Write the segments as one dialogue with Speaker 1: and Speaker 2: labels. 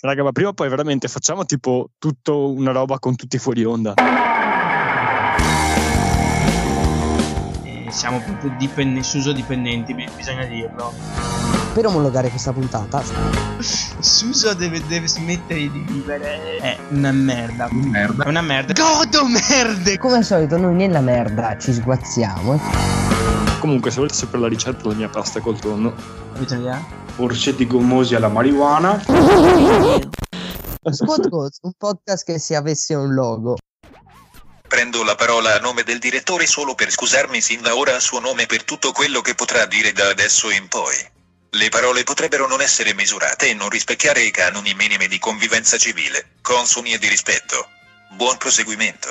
Speaker 1: Raga, ma prima o poi veramente facciamo tipo tutto una roba con tutti fuori onda.
Speaker 2: Eh, siamo proprio dipend- Suso dipendenti, bi- bisogna dirlo.
Speaker 3: Per omologare questa puntata,
Speaker 2: Suso deve, deve smettere di vivere. È una merda.
Speaker 4: Merda.
Speaker 2: È una merda. Godo merde!
Speaker 3: come al solito, noi nella merda ci sguazziamo.
Speaker 1: Comunque, se volete sapere la ricetta della mia pasta col tonno,
Speaker 2: Avete un'idea?
Speaker 4: Orsetti gommosi alla marijuana.
Speaker 3: Squad Goals, un podcast che se avesse un logo.
Speaker 5: Prendo la parola a nome del direttore solo per scusarmi sin da ora a suo nome per tutto quello che potrà dire da adesso in poi. Le parole potrebbero non essere misurate e non rispecchiare i canoni minimi di convivenza civile, consoni e di rispetto. Buon proseguimento.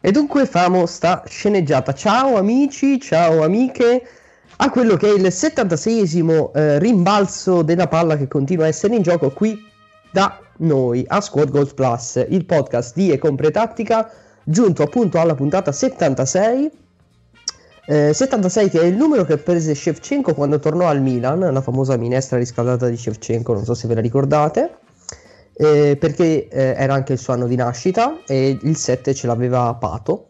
Speaker 3: E dunque famo sta sceneggiata. Ciao amici, ciao amiche, a quello che è il 76esimo eh, rimbalzo della palla che continua a essere in gioco qui da noi a Squad Goals Plus, il podcast di e con pretattica, giunto appunto alla puntata 76. Eh, 76 che è il numero che prese Shevchenko quando tornò al Milan, la famosa minestra riscaldata di Shevchenko, non so se ve la ricordate. eh, perché eh, era anche il suo anno di nascita e il 7 ce l'aveva Pato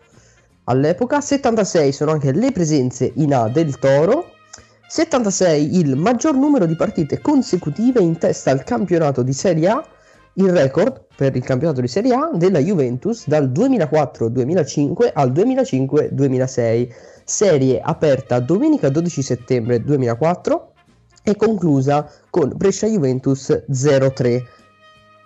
Speaker 3: all'epoca. 76 sono anche le presenze in A del Toro. 76 il maggior numero di partite consecutive in testa al campionato di Serie A, il record per il campionato di Serie A della Juventus dal 2004-2005 al 2005-2006, serie aperta domenica 12 settembre 2004 e conclusa con Brescia Juventus 0-3.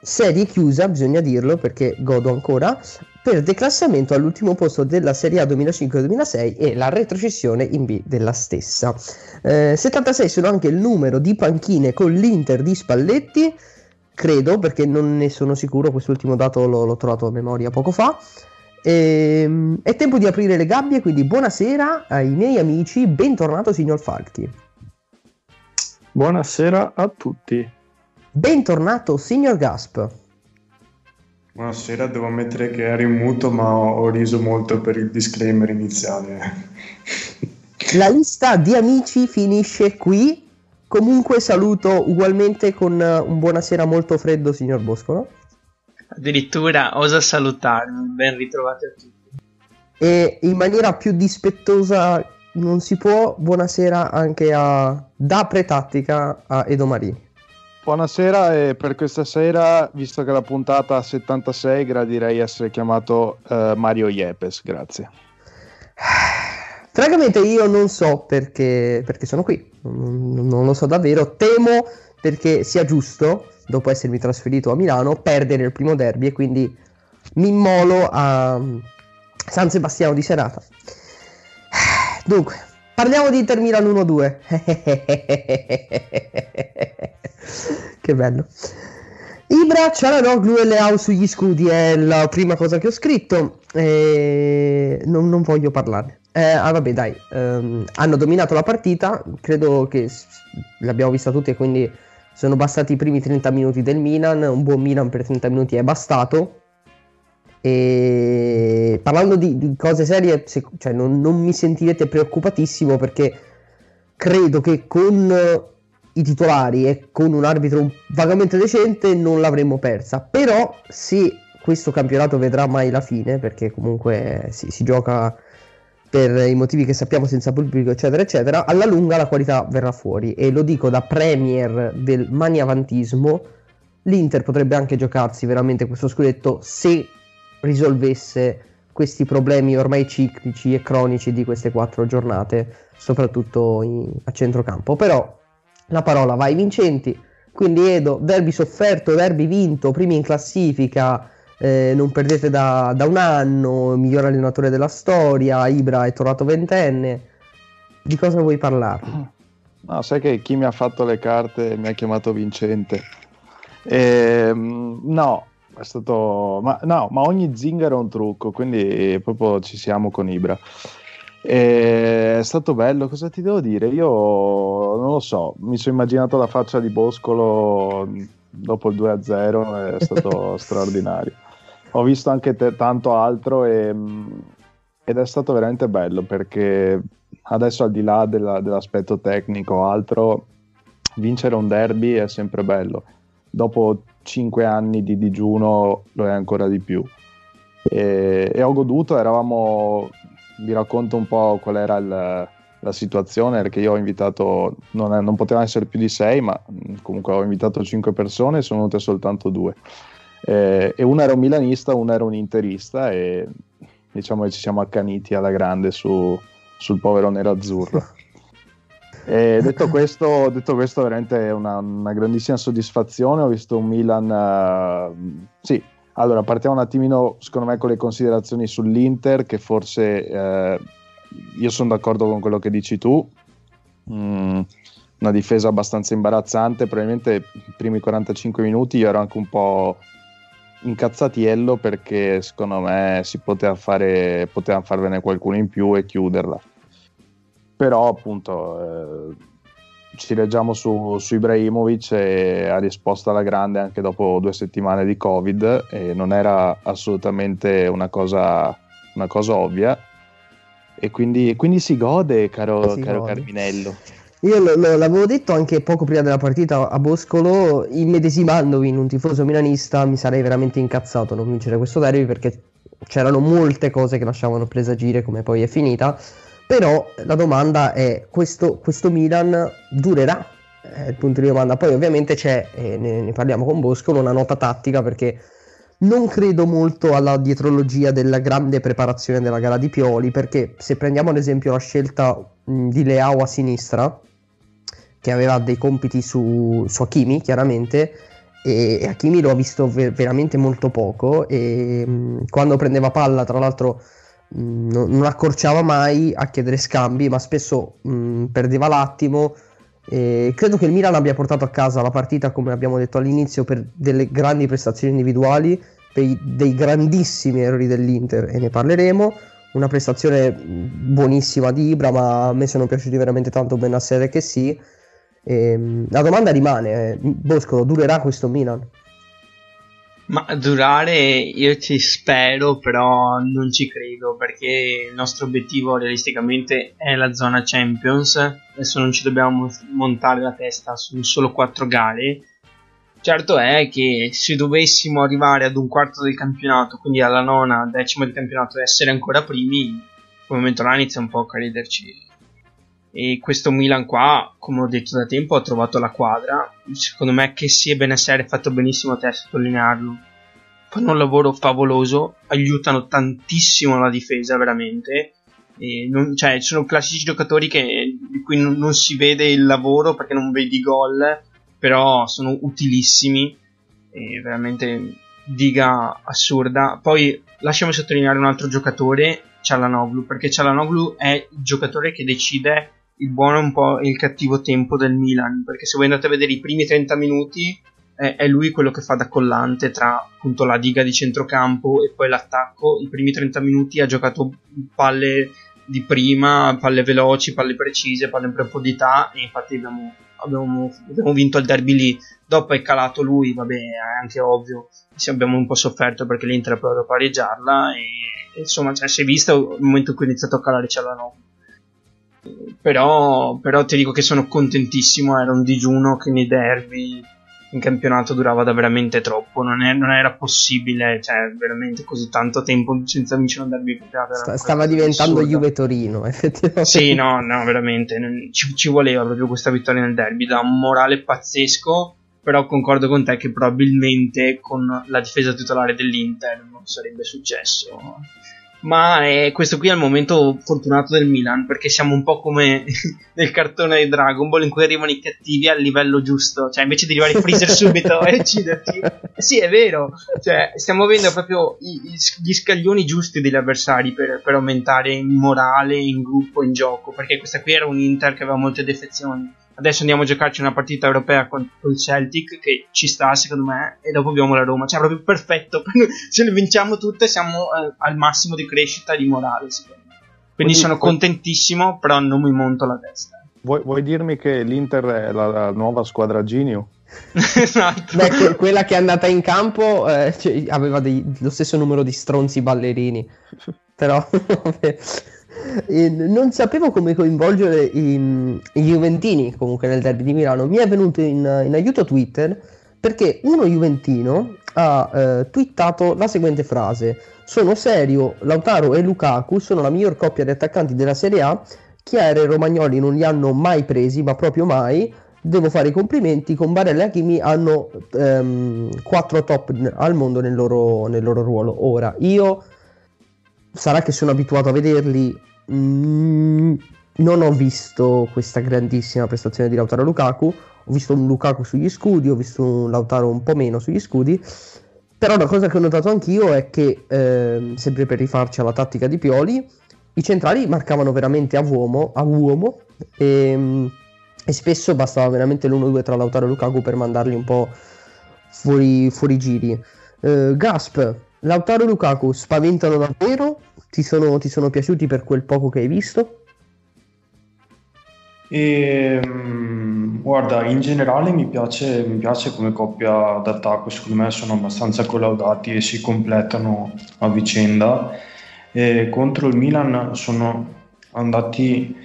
Speaker 3: Serie chiusa, bisogna dirlo perché godo ancora, per declassamento all'ultimo posto della Serie A 2005-2006 e la retrocessione in B della stessa. Eh, 76 sono anche il numero di panchine con l'Inter di Spalletti, credo perché non ne sono sicuro, quest'ultimo dato l'ho, l'ho trovato a memoria poco fa. Ehm, è tempo di aprire le gabbie, quindi buonasera ai miei amici, bentornato signor Falchi.
Speaker 1: buonasera a tutti.
Speaker 3: Bentornato signor Gasp.
Speaker 4: Buonasera, devo ammettere che ero in muto, ma ho, ho riso molto per il disclaimer iniziale.
Speaker 3: La lista di amici finisce qui. Comunque saluto ugualmente con eh, un buonasera molto freddo, signor Boscolo.
Speaker 2: Addirittura osa salutarmi. Ben ritrovati a tutti.
Speaker 3: E in maniera più dispettosa non si può. Buonasera anche a da pretattica a Edo Marini.
Speaker 6: Buonasera e per questa sera, visto che la puntata ha 76, gradirei essere chiamato eh, Mario Iepes, grazie.
Speaker 3: Francamente io non so perché, perché sono qui, non, non lo so davvero, temo perché sia giusto, dopo essermi trasferito a Milano, perdere il primo derby e quindi mi immolo a San Sebastiano di Serata. Dunque, parliamo di Inter Milan 1-2. che bello. Ibra, Cialanoglu e Leao sugli scudi è la prima cosa che ho scritto e non, non voglio parlarne. Eh, ah vabbè dai, ehm, hanno dominato la partita, credo che l'abbiamo vista tutti e quindi sono bastati i primi 30 minuti del Milan, un buon Milan per 30 minuti è bastato. E parlando di, di cose serie, se- cioè, non, non mi sentirete preoccupatissimo perché credo che con i titolari e con un arbitro vagamente decente non l'avremmo persa. Però se questo campionato vedrà mai la fine, perché comunque si, si gioca per i motivi che sappiamo senza pubblico eccetera eccetera, alla lunga la qualità verrà fuori e lo dico da premier del maniavantismo, l'Inter potrebbe anche giocarsi veramente questo scudetto se risolvesse questi problemi ormai ciclici e cronici di queste quattro giornate, soprattutto in- a centrocampo. Però la parola va ai vincenti, quindi Edo, derby sofferto, derby vinto, primi in classifica, eh, non perdete da, da un anno, miglior allenatore della storia, Ibra è tornato ventenne. Di cosa vuoi parlare?
Speaker 6: No, sai che chi mi ha fatto le carte mi ha chiamato vincente. Ehm, no, è stato... Ma, no, ma ogni zingaro è un trucco, quindi proprio ci siamo con Ibra. E è stato bello, cosa ti devo dire? Io non lo so, mi sono immaginato la faccia di Boscolo dopo il 2-0, è stato straordinario. Ho visto anche te- tanto altro e, ed è stato veramente bello perché adesso al di là della- dell'aspetto tecnico o altro, vincere un derby è sempre bello. dopo cinque anni di digiuno lo è ancora di più. E, e ho goduto, eravamo, vi racconto un po' qual era il, la situazione, perché io ho invitato, non, è, non potevano essere più di sei, ma mh, comunque ho invitato cinque persone e sono venute soltanto due. Eh, e una era un milanista, una era un interista e diciamo che ci siamo accaniti alla grande su, sul povero nerazzurro. E detto questo, detto questo, veramente è una, una, grandissima soddisfazione. Ho visto un Milan. Uh, sì, allora partiamo un attimino, secondo me, con le considerazioni sull'Inter, che forse uh, io sono d'accordo con quello che dici tu. Mm, una difesa abbastanza imbarazzante. Probabilmente i primi 45 minuti io ero anche un po' incazzatiello perché secondo me si poteva fare poteva farvene qualcuno in più e chiuderla però appunto eh, ci reggiamo su, su Ibrahimovic e ha risposto alla grande anche dopo due settimane di covid e non era assolutamente una cosa, una cosa ovvia. E quindi, quindi si gode caro, si caro gode. Carminello.
Speaker 3: Io lo, lo, l'avevo detto anche poco prima della partita a Boscolo, immedesimandomi in un tifoso milanista mi sarei veramente incazzato a non vincere questo derby perché c'erano molte cose che lasciavano presagire come poi è finita, però la domanda è questo, questo Milan durerà? È il punto di domanda. Poi ovviamente c'è, e ne, ne parliamo con Boscolo, una nota tattica perché non credo molto alla dietrologia della grande preparazione della gara di Pioli perché se prendiamo ad esempio la scelta di Leao a sinistra che aveva dei compiti su, su Hakimi, chiaramente, e Hakimi lo ha visto ver- veramente molto poco e quando prendeva palla, tra l'altro, non, non accorciava mai a chiedere scambi, ma spesso mh, perdeva l'attimo. E credo che il Milan abbia portato a casa la partita, come abbiamo detto all'inizio, per delle grandi prestazioni individuali, per dei grandissimi errori dell'Inter e ne parleremo. Una prestazione buonissima di Ibra, ma a me sono piaciuti veramente tanto Benassere che sì. E, ehm, la domanda rimane, eh, Boscolo, durerà questo Milan?
Speaker 2: Ma durare io ci spero, però non ci credo perché il nostro obiettivo realisticamente è la zona Champions. Adesso non ci dobbiamo montare la testa su solo quattro gare. Certo è che se dovessimo arrivare ad un quarto del campionato, quindi alla nona, decima del campionato, e essere ancora primi, come momento là inizia un po' a crederci e questo Milan qua, come ho detto da tempo, ha trovato la quadra. Secondo me che sia Benessere fatto benissimo a te a sottolinearlo. Fanno un lavoro favoloso, aiutano tantissimo la difesa, veramente. Non, cioè, sono classici giocatori che, di cui non, non si vede il lavoro perché non vedi gol, però sono utilissimi. E veramente diga assurda. Poi lasciamo sottolineare un altro giocatore, Cialanoglu, perché Cialanoglu è il giocatore che decide il buono e un po' il cattivo tempo del Milan, perché se voi andate a vedere i primi 30 minuti è, è lui quello che fa da collante tra appunto la diga di centrocampo e poi l'attacco. I primi 30 minuti ha giocato palle di prima, palle veloci, palle precise, palle in profondità e infatti abbiamo, abbiamo, abbiamo vinto il derby lì. Dopo è calato lui, vabbè, è anche ovvio, abbiamo un po' sofferto perché l'Inter ha provato a pareggiarla e insomma cioè, si è visto il momento in cui è iniziato a calare Cialanoglu però, però ti dico che sono contentissimo. Era un digiuno che nei derby in campionato durava da veramente troppo. Non, è, non era possibile, cioè, veramente così tanto tempo senza vincere un derby.
Speaker 3: Sta, stava diventando assurda. Juve Torino, effettivamente.
Speaker 2: Sì, no, no, veramente. Ci, ci voleva proprio questa vittoria nel derby. Da un morale pazzesco. Però concordo con te che probabilmente con la difesa titolare dell'Inter non sarebbe successo ma eh, questo qui è il momento fortunato del Milan perché siamo un po' come nel cartone di Dragon Ball in cui arrivano i cattivi al livello giusto. Cioè invece di arrivare Freezer subito e ucciderti. Sì è vero. Cioè, stiamo avendo proprio i, gli scaglioni giusti degli avversari per, per aumentare in morale in gruppo in gioco perché questa qui era un Inter che aveva molte defezioni adesso andiamo a giocarci una partita europea con, il Celtic che ci sta secondo me e dopo abbiamo la Roma. Cioè proprio perfetto. Se le vinciamo tutte siamo eh, al massimo di crescita di morale secondo me. Quindi, quindi sono poi... contentissimo però non mi monto la testa.
Speaker 6: Vuoi, vuoi dirmi che l'Inter è la, la nuova squadra Genio?
Speaker 3: esatto. Beh, que- quella che è andata in campo eh, cioè, aveva dei, lo stesso numero di stronzi ballerini. Però Non sapevo come coinvolgere i, i, Juventini comunque nel derby di Milano. Mi è venuto in, in aiuto Twitter perché uno Juventino ha eh, twittato la seguente frase: Sono serio, Lautaro e Lukaku sono la miglior coppia di attaccanti della Serie A. Chiara e Romagnoli non li hanno mai presi, ma proprio mai. Devo fare i complimenti. Con Barella e Hakimi hanno ehm, 4 top al mondo nel loro, nel loro ruolo. Ora, io sarà che sono abituato a vederli. Mm, non ho visto questa grandissima prestazione di Lautaro Lukaku. Ho visto un Lukaku sugli scudi, ho visto un Lautaro un po' meno sugli scudi. Però una cosa che ho notato anch'io è che, ehm, sempre per rifarci alla tattica di Pioli, i centrali marcavano veramente a uomo, a uomo e, e spesso bastava veramente l'1-2 tra Lautaro e Lukaku per mandarli un po' fuori, fuori giri. Eh, Gasp, Lautaro Lukaku spaventano davvero? Ti sono, ti sono piaciuti per quel poco che hai visto?
Speaker 4: E, mm, guarda, in generale mi piace, mi piace come coppia d'attacco, secondo me sono abbastanza collaudati e si completano a vicenda. E contro il Milan sono andati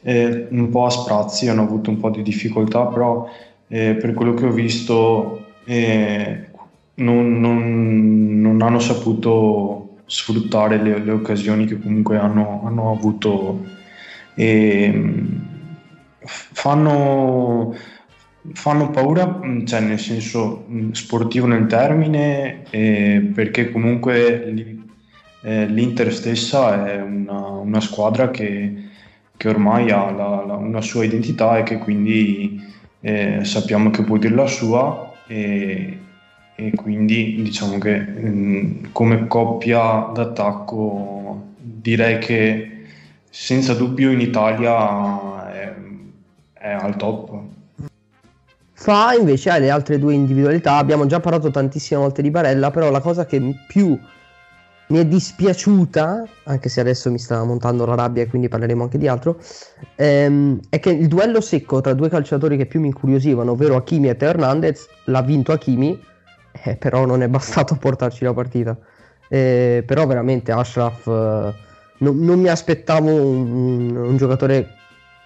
Speaker 4: eh, un po' a sprazzi, hanno avuto un po' di difficoltà, però eh, per quello che ho visto eh, non, non- non hanno saputo sfruttare le, le occasioni che comunque hanno, hanno avuto. E, mm, fanno, fanno paura, mh, cioè nel senso mh, sportivo nel termine, perché comunque eh, l'Inter stessa è una, una squadra che, che ormai ha la- la- una sua identità e che quindi eh, sappiamo che può dire la sua e, e quindi diciamo che mh, come coppia d'attacco direi che senza dubbio in Italia è, è al top.
Speaker 3: Fa invece ha le altre due individualità. Abbiamo già parlato tantissime volte di Barella, però la cosa che più mi è dispiaciuta, anche se adesso mi sta montando la rabbia e quindi parleremo anche di altro, ehm, è che il duello secco tra due calciatori che più mi incuriosivano, ovvero Hakimi e Teo Hernandez, l'ha vinto Hakimi, eh, però non è bastato portarci la partita. Eh, però veramente Ashraf, eh, non, non mi aspettavo un, un giocatore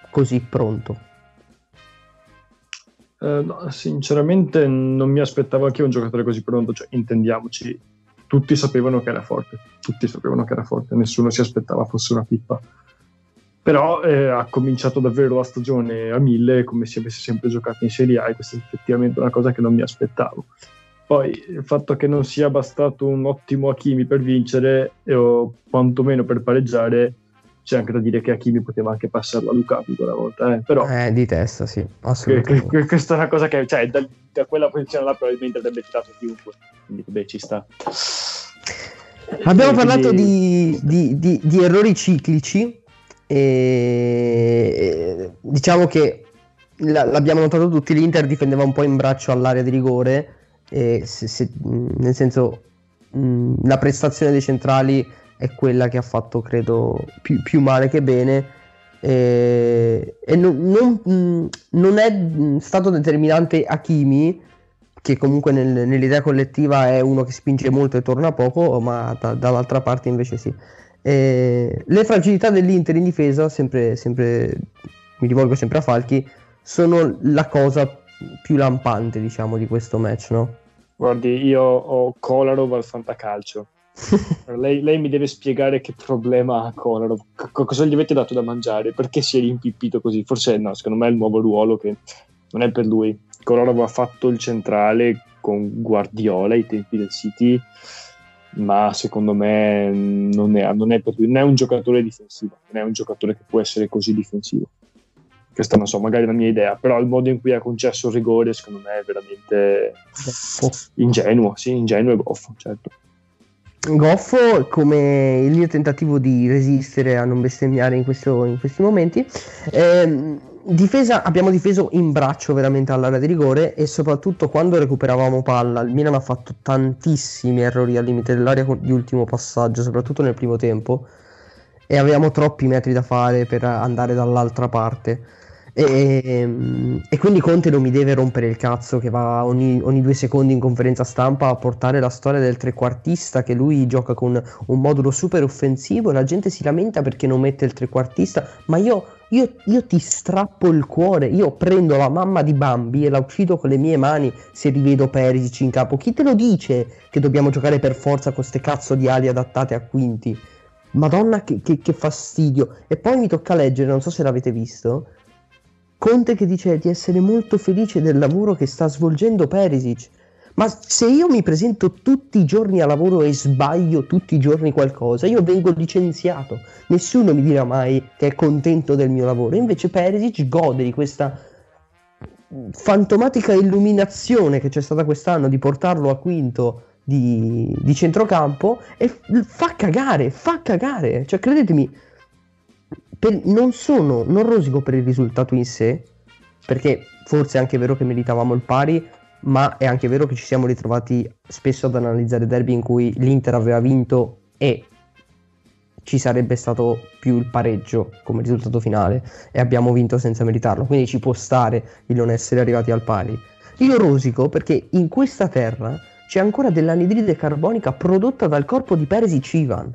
Speaker 3: così pronto.
Speaker 7: Eh, no, sinceramente non mi aspettavo anche un giocatore così pronto, cioè intendiamoci, tutti sapevano che era forte, tutti sapevano che era forte, nessuno si aspettava fosse una pippa. Però eh, ha cominciato davvero la stagione a mille, come se avesse sempre giocato in Serie A, e questa è effettivamente una cosa che non mi aspettavo. Poi il fatto che non sia bastato un ottimo Hakimi per vincere, eh, o quantomeno per pareggiare, c'è anche da dire che Hakimi poteva anche passarla a Lukaku quella volta, eh. però
Speaker 3: Eh, di testa, sì,
Speaker 7: que-
Speaker 3: assolutamente.
Speaker 7: que- questa è una cosa che, cioè, da, da quella posizione là probabilmente avrebbe tirato chiunque. Quindi, beh, ci sta.
Speaker 3: Abbiamo
Speaker 7: E
Speaker 3: parlato di, di- di- di errori ciclici e diciamo che la- l'abbiamo notato tutti, l'Inter difendeva un po' in braccio all'area di rigore, se- se- nel senso mh, la prestazione dei centrali è quella che ha fatto credo più, più male che bene e, e non, non- non è stato determinante Hakimi che comunque nel- nell'idea collettiva è uno che spinge molto e torna poco, ma da- dall'altra parte invece sì. E le fragilità dell'Inter in difesa, sempre, sempre, mi rivolgo sempre a Falchi, sono la cosa più lampante, diciamo, di questo match, no?
Speaker 7: Guardi, io ho Kolarov al fantacalcio. Lei, lei mi deve spiegare che problema ha Kolarov, c- cosa gli avete dato da mangiare, perché si è rimpippito così. Forse no, secondo me è il nuovo ruolo che non è per lui. Kolarov ha fatto il centrale con Guardiola ai tempi del City, ma secondo me non è, non è per lui. Non è un giocatore difensivo, non è un giocatore che può essere così difensivo. Questa non so, magari è la mia idea, però il modo in cui ha concesso il rigore secondo me è veramente ingenuo, sì, ingenuo e goffo, certo.
Speaker 3: Goffo come il mio tentativo di resistere a non bestemmiare in, questo- in questi momenti. Ehm, difesa, abbiamo difeso in braccio veramente all'area di rigore e soprattutto quando recuperavamo palla. Il Milan ha fatto tantissimi errori al limite dell'area di ultimo passaggio, soprattutto nel primo tempo. E avevamo troppi metri da fare per andare dall'altra parte. E, e quindi Conte non mi deve rompere il cazzo che va ogni, ogni, due secondi in conferenza stampa a portare la storia del trequartista che lui gioca con un modulo super offensivo e la gente si lamenta perché non mette il trequartista ma io, io, io ti strappo il cuore io prendo la mamma di Bambi e la uccido con le mie mani se rivedo Perisic in capo chi te lo dice che dobbiamo giocare per forza con ste cazzo di ali adattate a quinti? Madonna che, che, che fastidio. E poi mi tocca leggere non so se l'avete visto Conte che dice di essere molto felice del lavoro che sta svolgendo Perisic. Ma se io mi presento tutti i giorni a lavoro e sbaglio tutti i giorni qualcosa, io vengo licenziato. Nessuno mi dirà mai che è contento del mio lavoro. Invece Perisic gode di questa fantomatica illuminazione che c'è stata quest'anno di portarlo a quinto di, di centrocampo e fa cagare, fa cagare. Cioè, credetemi, per, non sono, non rosico per il risultato in sé, perché forse è anche vero che meritavamo il pari, ma è anche vero che ci siamo ritrovati spesso ad analizzare derby in cui l'Inter aveva vinto e ci sarebbe stato più il pareggio come risultato finale e abbiamo vinto senza meritarlo, quindi ci può stare il non essere arrivati al pari. Io rosico perché in questa terra c'è ancora dell'anidride carbonica prodotta dal corpo di Perisic Ivan.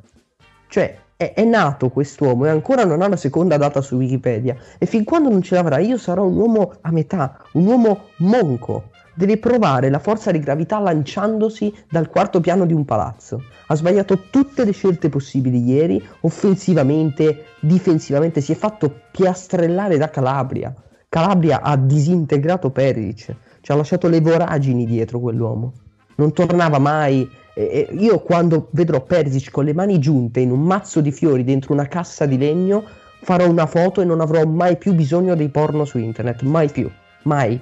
Speaker 3: Cioè, è, è, nato quest'uomo e ancora non ha la seconda data su Wikipedia e fin quando non ce l'avrà io sarò un uomo a metà, un uomo monco. Deve provare la forza di gravità lanciandosi dal quarto piano di un palazzo. Ha sbagliato tutte le scelte possibili ieri, offensivamente, difensivamente, si è fatto piastrellare da Calabria. Calabria ha disintegrato Perisic, ci ha lasciato le voragini dietro quell'uomo. Non tornava mai eh, io quando vedrò Perisic con le mani giunte in un mazzo di fiori dentro una cassa di legno, farò una foto e non avrò mai più bisogno dei porno su internet, mai più, mai.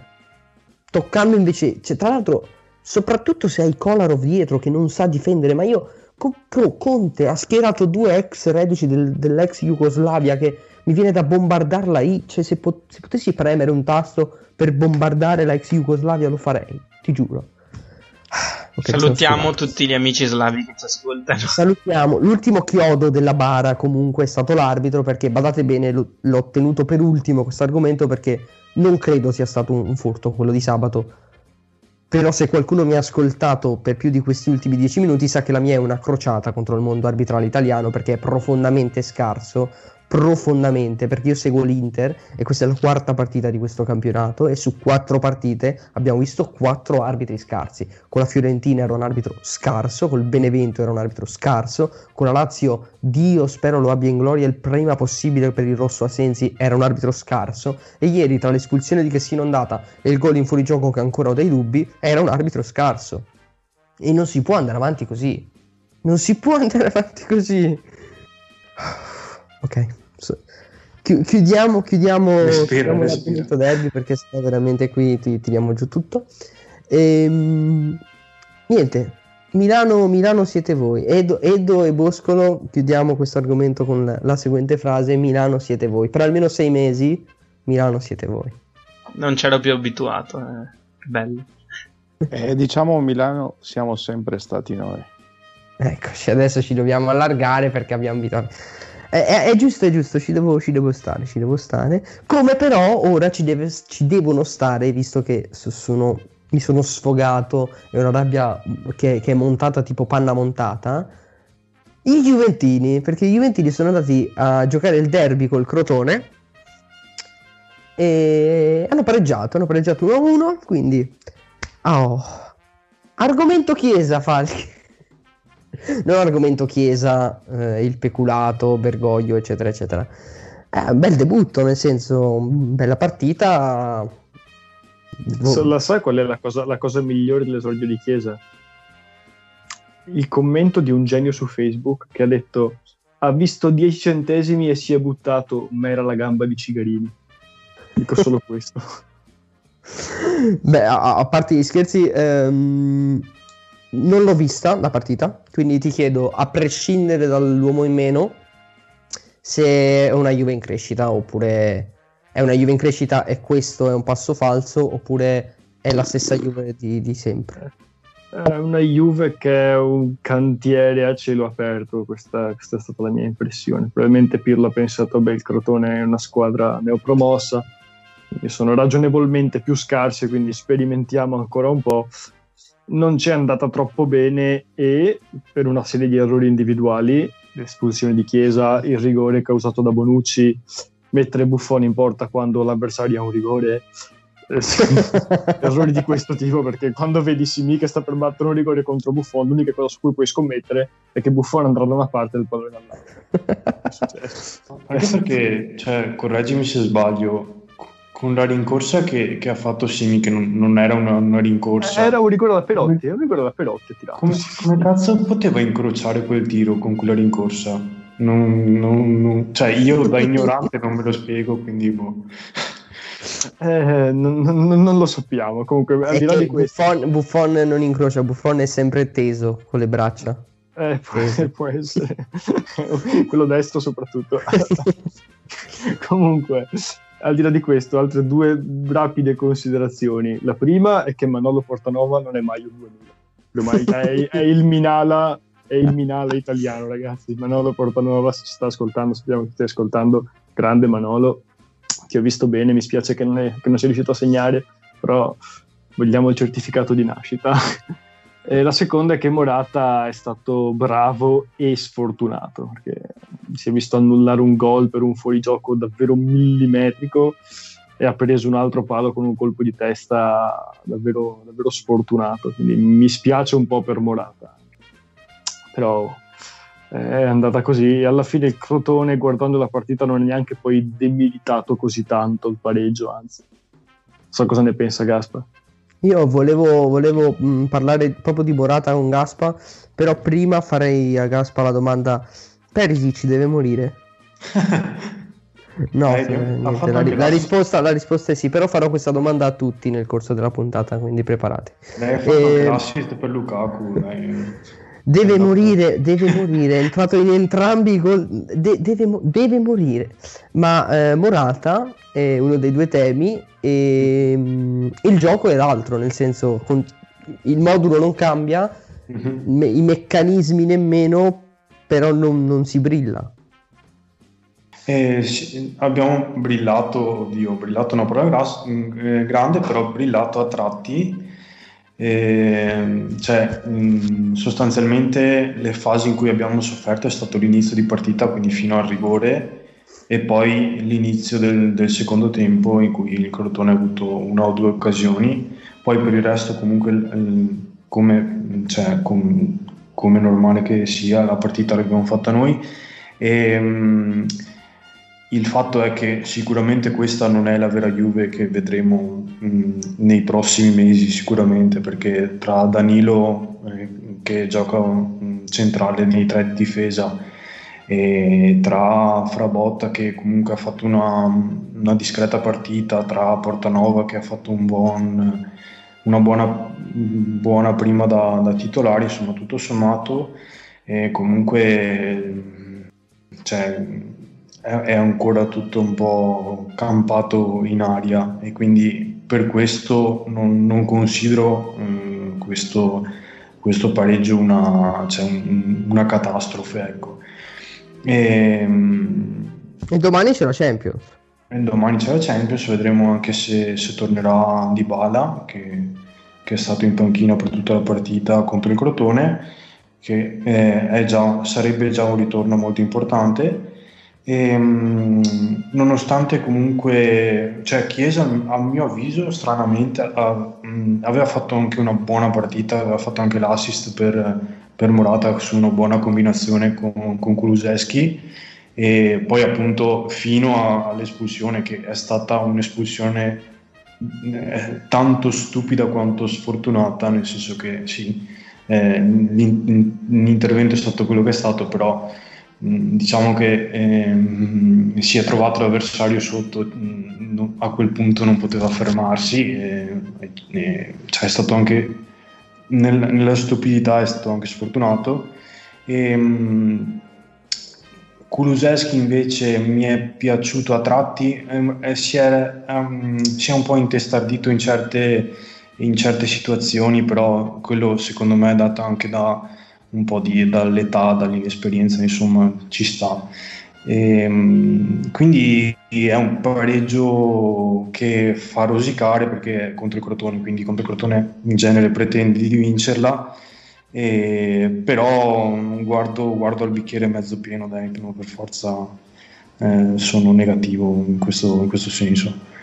Speaker 3: Toccando invece, cioè, tra l'altro, soprattutto se hai Kolarov dietro che non sa difendere, ma io Conte ha schierato due ex reduci del, dell'ex Jugoslavia che mi viene da bombardarla lì, cioè se, pot- se potessi premere un tasto per bombardare la ex Jugoslavia lo farei, ti giuro.
Speaker 2: Salutiamo tutti gli amici slavi che ci ascoltano.
Speaker 3: Salutiamo. L'ultimo chiodo della bara comunque è stato l'arbitro perché badate bene, l- l'ho tenuto per ultimo questo argomento perché non credo sia stato un, un furto quello di sabato. Però se qualcuno mi ha ascoltato per più di questi ultimi dieci minuti sa che la mia è una crociata contro il mondo arbitrale italiano perché è profondamente scarso profondamente perché io seguo l'Inter e questa è la quarta partita di questo campionato e su quattro partite abbiamo visto quattro arbitri scarsi. Con la Fiorentina era un arbitro scarso, col Benevento era un arbitro scarso, con la Lazio, Dio spero lo abbia in gloria il prima possibile per il rosso Asensi, era un arbitro scarso e ieri tra l'espulsione di Chessino andata e il gol in fuorigioco che ancora ho dei dubbi, era un arbitro scarso. E non si può andare avanti così. Non si può andare avanti così. Ok. chiudiamo, chiudiamo, respira, chiudiamo l'argomento derby perché sennò veramente qui ti tiriamo giù tutto. E, ehm, niente, Milano, Milano siete voi. Edo, Edo, e Boscolo, chiudiamo questo argomento con la, la, seguente frase: Milano siete voi. Per almeno sei mesi, Milano siete voi.
Speaker 2: Non c'ero più abituato, eh. bello.
Speaker 6: Eh, diciamo Milano siamo sempre stati noi.
Speaker 3: Eccoci, adesso ci dobbiamo allargare perché abbiamo abituato. È, è, è, giusto, è giusto, ci devo, ci devo, stare, ci devo stare. Come però ora ci, deve, ci devono stare, visto che sono, mi sono sfogato, è una rabbia che, che, è montata tipo panna montata, i Juventini, perché i Juventini sono andati a giocare il derby col Crotone e hanno pareggiato, hanno pareggiato 1-1, quindi... Oh. Argomento Chiesa, Falchi non argomento Chiesa, eh, il peculato, Bergoglio, eccetera, eccetera. È un bel debutto, nel senso, bella partita.
Speaker 7: So, la sai qual è la cosa, la cosa migliore dell'esordio di Chiesa? Il commento di un genio su Facebook che ha detto ha visto 10 centesimi e si è buttato, ma era la gamba di Cigarini. Dico solo questo.
Speaker 3: Beh, a, a parte gli scherzi, ehm, non l'ho vista la partita, quindi ti chiedo, a prescindere dall'uomo in meno, se è una Juve in crescita oppure è una Juve in crescita e questo è un passo falso oppure è la stessa Juve di, di sempre.
Speaker 7: È una Juve che è un cantiere a cielo aperto, questa, questa, è stata la mia impressione. Probabilmente Pirlo ha pensato, beh, il Crotone è una squadra neopromossa, sono ragionevolmente più scarse, quindi sperimentiamo ancora un po'. Non ci è andata troppo bene e per una serie di errori individuali, l'espulsione di Chiesa, il rigore causato da Bonucci, mettere Buffone in porta quando l'avversario ha un rigore, eh, errori di questo tipo perché quando vedi Simi che sta per battere un rigore contro Buffon l'unica cosa su cui puoi scommettere è che Buffon andrà da una parte e il pallone dall'altra.
Speaker 4: Anche perché cioè, correggimi se sbaglio con la rincorsa che, che ha fatto Simi che non, non era una, una, rincorsa
Speaker 7: era un rigore da Perotti un rigore da Perotti
Speaker 4: come, come cazzo poteva incrociare quel tiro con quella rincorsa non, non, non, cioè io da ignorante non me lo spiego quindi boh.
Speaker 7: Eh, non, non, non, lo sappiamo. Comunque, al di là di questo,
Speaker 3: Buffon, Buffon, non incrocia, Buffon è sempre teso con le braccia.
Speaker 7: Eh, può, può essere quello destro, soprattutto. Comunque, al di là di questo, altre due rapide considerazioni. La prima è che Manolo Portanova non è mai un 2000, è, è il Minala è il Minala italiano, ragazzi. Manolo Portanova, se ci sta ascoltando, speriamo che stia ascoltando. Grande Manolo, ti ho visto bene, mi spiace che non, è, che non sia riuscito a segnare, però vogliamo il certificato di nascita. E la seconda è che Morata è stato bravo e sfortunato, perché si è visto annullare un gol per un fuorigioco davvero millimetrico e ha preso un altro palo con un colpo di testa davvero, davvero sfortunato. Quindi mi spiace un po' per Morata, però è andata così. Alla fine il Crotone, guardando la partita, non è neanche poi debilitato così tanto il pareggio, anzi. So cosa ne pensa Gaspa.
Speaker 3: Io volevo, volevo mh, mm, parlare proprio di Morata con Gaspa, però prima farei a Gaspa la domanda: Perisic deve morire? no, eh, niente, la, la, risposta, la, risposta, è sì, però farò questa domanda a tutti nel corso della puntata, quindi preparate.
Speaker 4: Lei ha fatto e... l'assist per Lukaku. Dai.
Speaker 3: Deve morire, deve morire, è entrato in entrambi i gol, de- deve, deve, morire. Ma eh, Morata è uno dei due temi e um, il gioco è l'altro, nel senso con, il modulo non cambia, mm-hmm. me- i meccanismi nemmeno, però non, non si brilla.
Speaker 4: Eh, abbiamo brillato, oddio, brillato una parola gras- eh, grande, però brillato a tratti e, cioè, mh, sostanzialmente le fasi in cui abbiamo sofferto è stato l'inizio di partita, quindi fino al rigore, e poi l'inizio del, del secondo tempo in cui il Crotone ha avuto una o due occasioni. Poi per il resto, comunque, come, cioè, com, come normale che sia, la partita l'abbiamo fatta noi. E, mh, il fatto è che sicuramente questa non è la vera Juve che vedremo mh, nei prossimi mesi, sicuramente, perché tra Danilo eh, che gioca mh, centrale nei tre di difesa e tra Frabotta che comunque ha fatto una, una, discreta partita, tra Portanova che ha fatto un buon, una buona, buona prima da, da titolare, insomma tutto sommato, e comunque cioè, è ancora tutto un po' campato in aria e quindi per questo non, non considero um, questo, questo, pareggio una, cioè un, una catastrofe. Ecco.
Speaker 3: E, um, e, domani c'è la Champions.
Speaker 4: E domani c'è la Champions, vedremo anche se, se tornerà Dybala che, che è stato in panchina per tutta la partita contro il Crotone, che è già, sarebbe già un ritorno molto importante e, ehm, nonostante comunque, cioè Chiesa a mio avviso stranamente ha, mh, aveva fatto anche una buona partita, aveva fatto anche l'assist per, per Morata su una buona combinazione con, con Kuluseschi. E poi appunto fino a, all'espulsione che è stata un'espulsione eh, tanto stupida quanto sfortunata, nel senso che sì, eh, l'intervento è stato quello che è stato, però diciamo che ehm, si è trovato l'avversario sotto, mh, mm, a quel punto non poteva fermarsi, e, e, cioè è stato anche nel, nella stupidità è stato anche sfortunato. E, mh, Kuluseschi invece mi è piaciuto a tratti, ehm, si, è, um, si, è, un po' intestardito in certe, in certe situazioni, però quello secondo me è dato anche da un po' di, dall'età, dall'inesperienza, insomma, ci sta. E, mh, quindi è un pareggio che fa rosicare perché è contro il Crotone, quindi contro il Crotone in genere pretende di vincerla, e, però guardo, guardo al bicchiere mezzo pieno, non per forza eh, sono negativo in questo, in questo senso.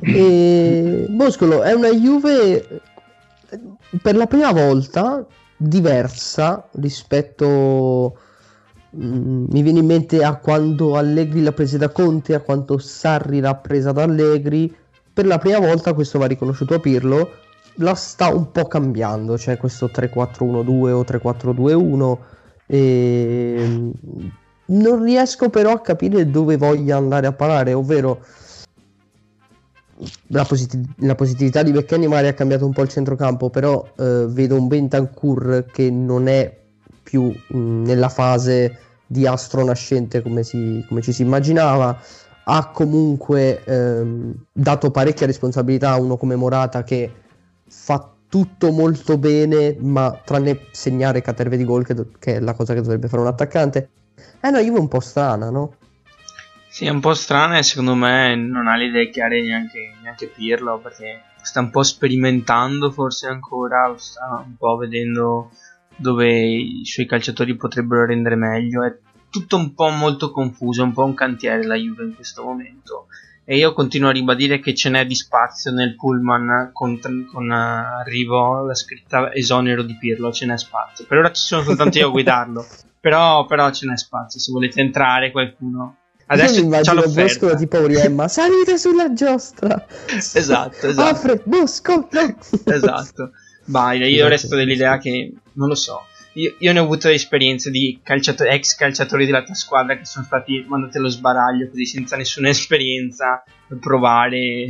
Speaker 3: E Boscolo è una Juve per la prima volta diversa rispetto mm, mi viene in mente a quando Allegri l'ha presa da Conte, a quanto Sarri l'ha presa da Allegri. Per la prima volta, questo va riconosciuto a Pirlo, la sta un po' cambiando, cioè questo 3-4-1-2 o 3-4-2-1. E... Non riesco però a capire dove voglia andare a parare, ovvero la, posit- la, positività di Beccani magari ha cambiato un po' il centrocampo, però eh, vedo un Bentancur che non è più mh, nella fase di astro nascente come, si, come ci si immaginava. Ha comunque ehm, dato parecchia responsabilità a uno come Morata che fa tutto molto bene, ma tranne segnare caterve di gol, che, do- che è la cosa che dovrebbe fare un attaccante. È una Juve un po' strana, no?
Speaker 2: Sì, è un po' strana e secondo me non ha le idee chiare neanche, neanche Pirlo perché sta un po' sperimentando forse ancora, sta un po' vedendo dove i suoi calciatori potrebbero rendere meglio. È tutto un po' molto confuso, è un po' un cantiere la Juve in questo momento. E io continuo a ribadire che ce n'è di spazio nel pullman con, con uh, arrivo la scritta esonero di Pirlo, ce n'è spazio. Per ora ci sono soltanto io a guidarlo, però, però ce n'è spazio. Se volete entrare qualcuno
Speaker 3: Adesso immagino Bosco tipo Uriemma, salite sulla giostra.
Speaker 2: esatto, esatto.
Speaker 3: Alfred, Bosco, no.
Speaker 2: esatto. Vai, io esatto. resto dell'idea che, non lo so, io, io ne ho avuto esperienze di calciato- ex calciatori della tua squadra che sono stati mandati allo sbaraglio così senza nessuna esperienza per provare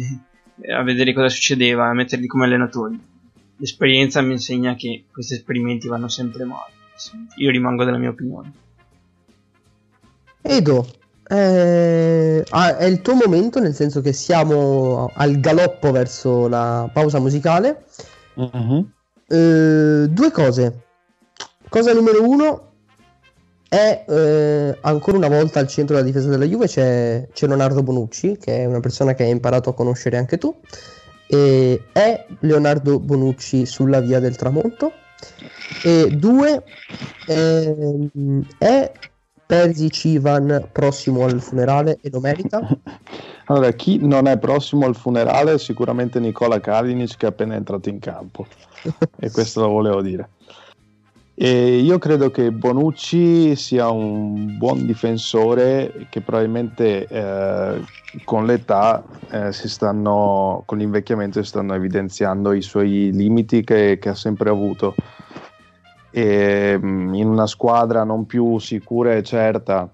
Speaker 2: a vedere cosa succedeva, a metterli come allenatori. L'esperienza mi insegna che questi esperimenti vanno sempre male. Io rimango della mia opinione.
Speaker 3: Edo, eh, ah, è il tuo momento, nel senso che siamo al galoppo verso la pausa musicale. Uh-huh. Eh, due cose. Cosa numero uno è eh, ancora una volta al centro della difesa della Juve c'è, c'è, Leonardo Bonucci, che è una persona che hai imparato a conoscere anche tu. E è Leonardo Bonucci sulla via del tramonto. E due, ehm, è Perisic Ivan prossimo al funerale e lo merita?
Speaker 6: Allora, chi non è prossimo al funerale è sicuramente Nicola Kalinic che è appena entrato in campo e questo lo volevo dire. E io credo che Bonucci sia un buon difensore che probabilmente eh, con l'età eh, stanno, con l'invecchiamento si stanno evidenziando i suoi limiti che, che ha sempre avuto e mm, in una squadra non più sicura e certa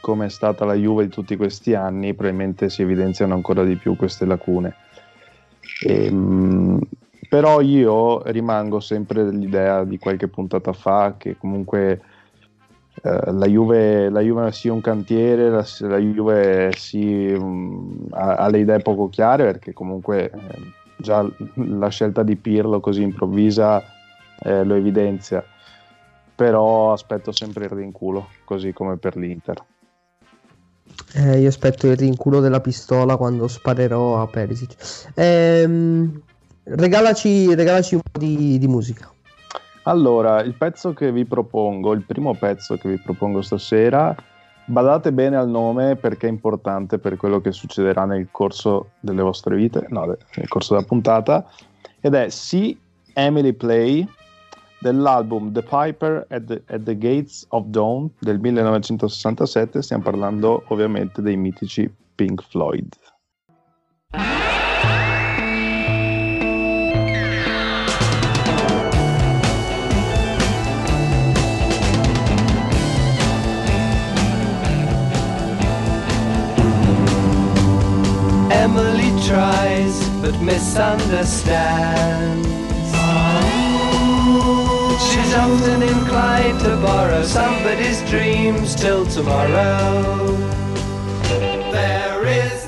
Speaker 6: come è stata la Juve di tutti questi anni, probabilmente si evidenziano ancora di più queste lacune. E, mh, però io rimango sempre dell'idea di qualche puntata fa che comunque eh, la, Juve, la, Juve, sia un cantiere, la, la Juve si, mh, ha, ha, le idee poco chiare perché comunque eh, già la scelta di Pirlo così improvvisa eh, lo evidenzia, però aspetto sempre il rinculo, così come per l'Inter.
Speaker 3: Eh, io aspetto il rinculo della pistola quando sparerò a Perisic. Ehm, regalaci, regalaci, un po' di, di musica.
Speaker 6: Allora, il pezzo che vi propongo, il primo pezzo che vi propongo stasera, badate bene al nome perché è importante per quello che succederà nel corso delle vostre vite, no, nel corso della puntata, ed è See Emily Play dell'album The Piper at the, at the, Gates of Dawn del 1967, stiamo parlando ovviamente dei mitici Pink Floyd. Emily tries but misunderstands She's often inclined to borrow somebody's dreams till tomorrow.
Speaker 8: There is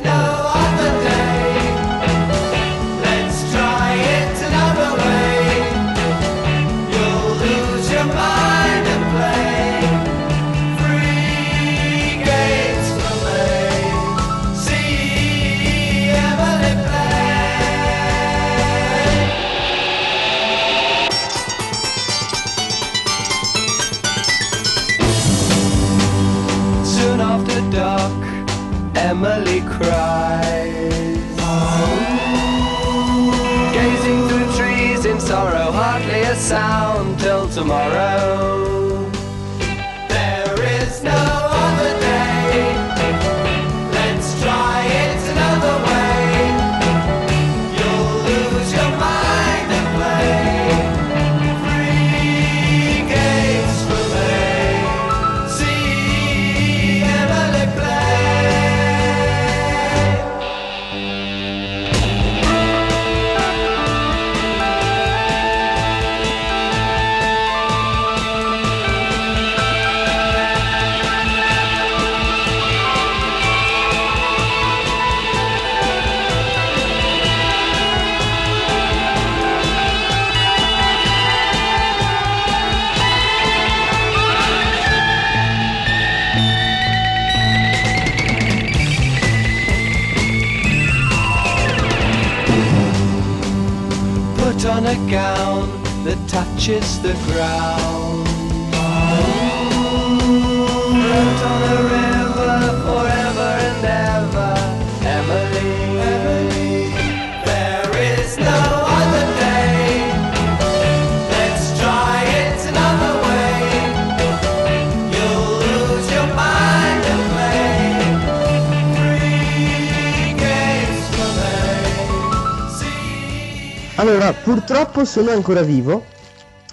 Speaker 3: sono ancora vivo.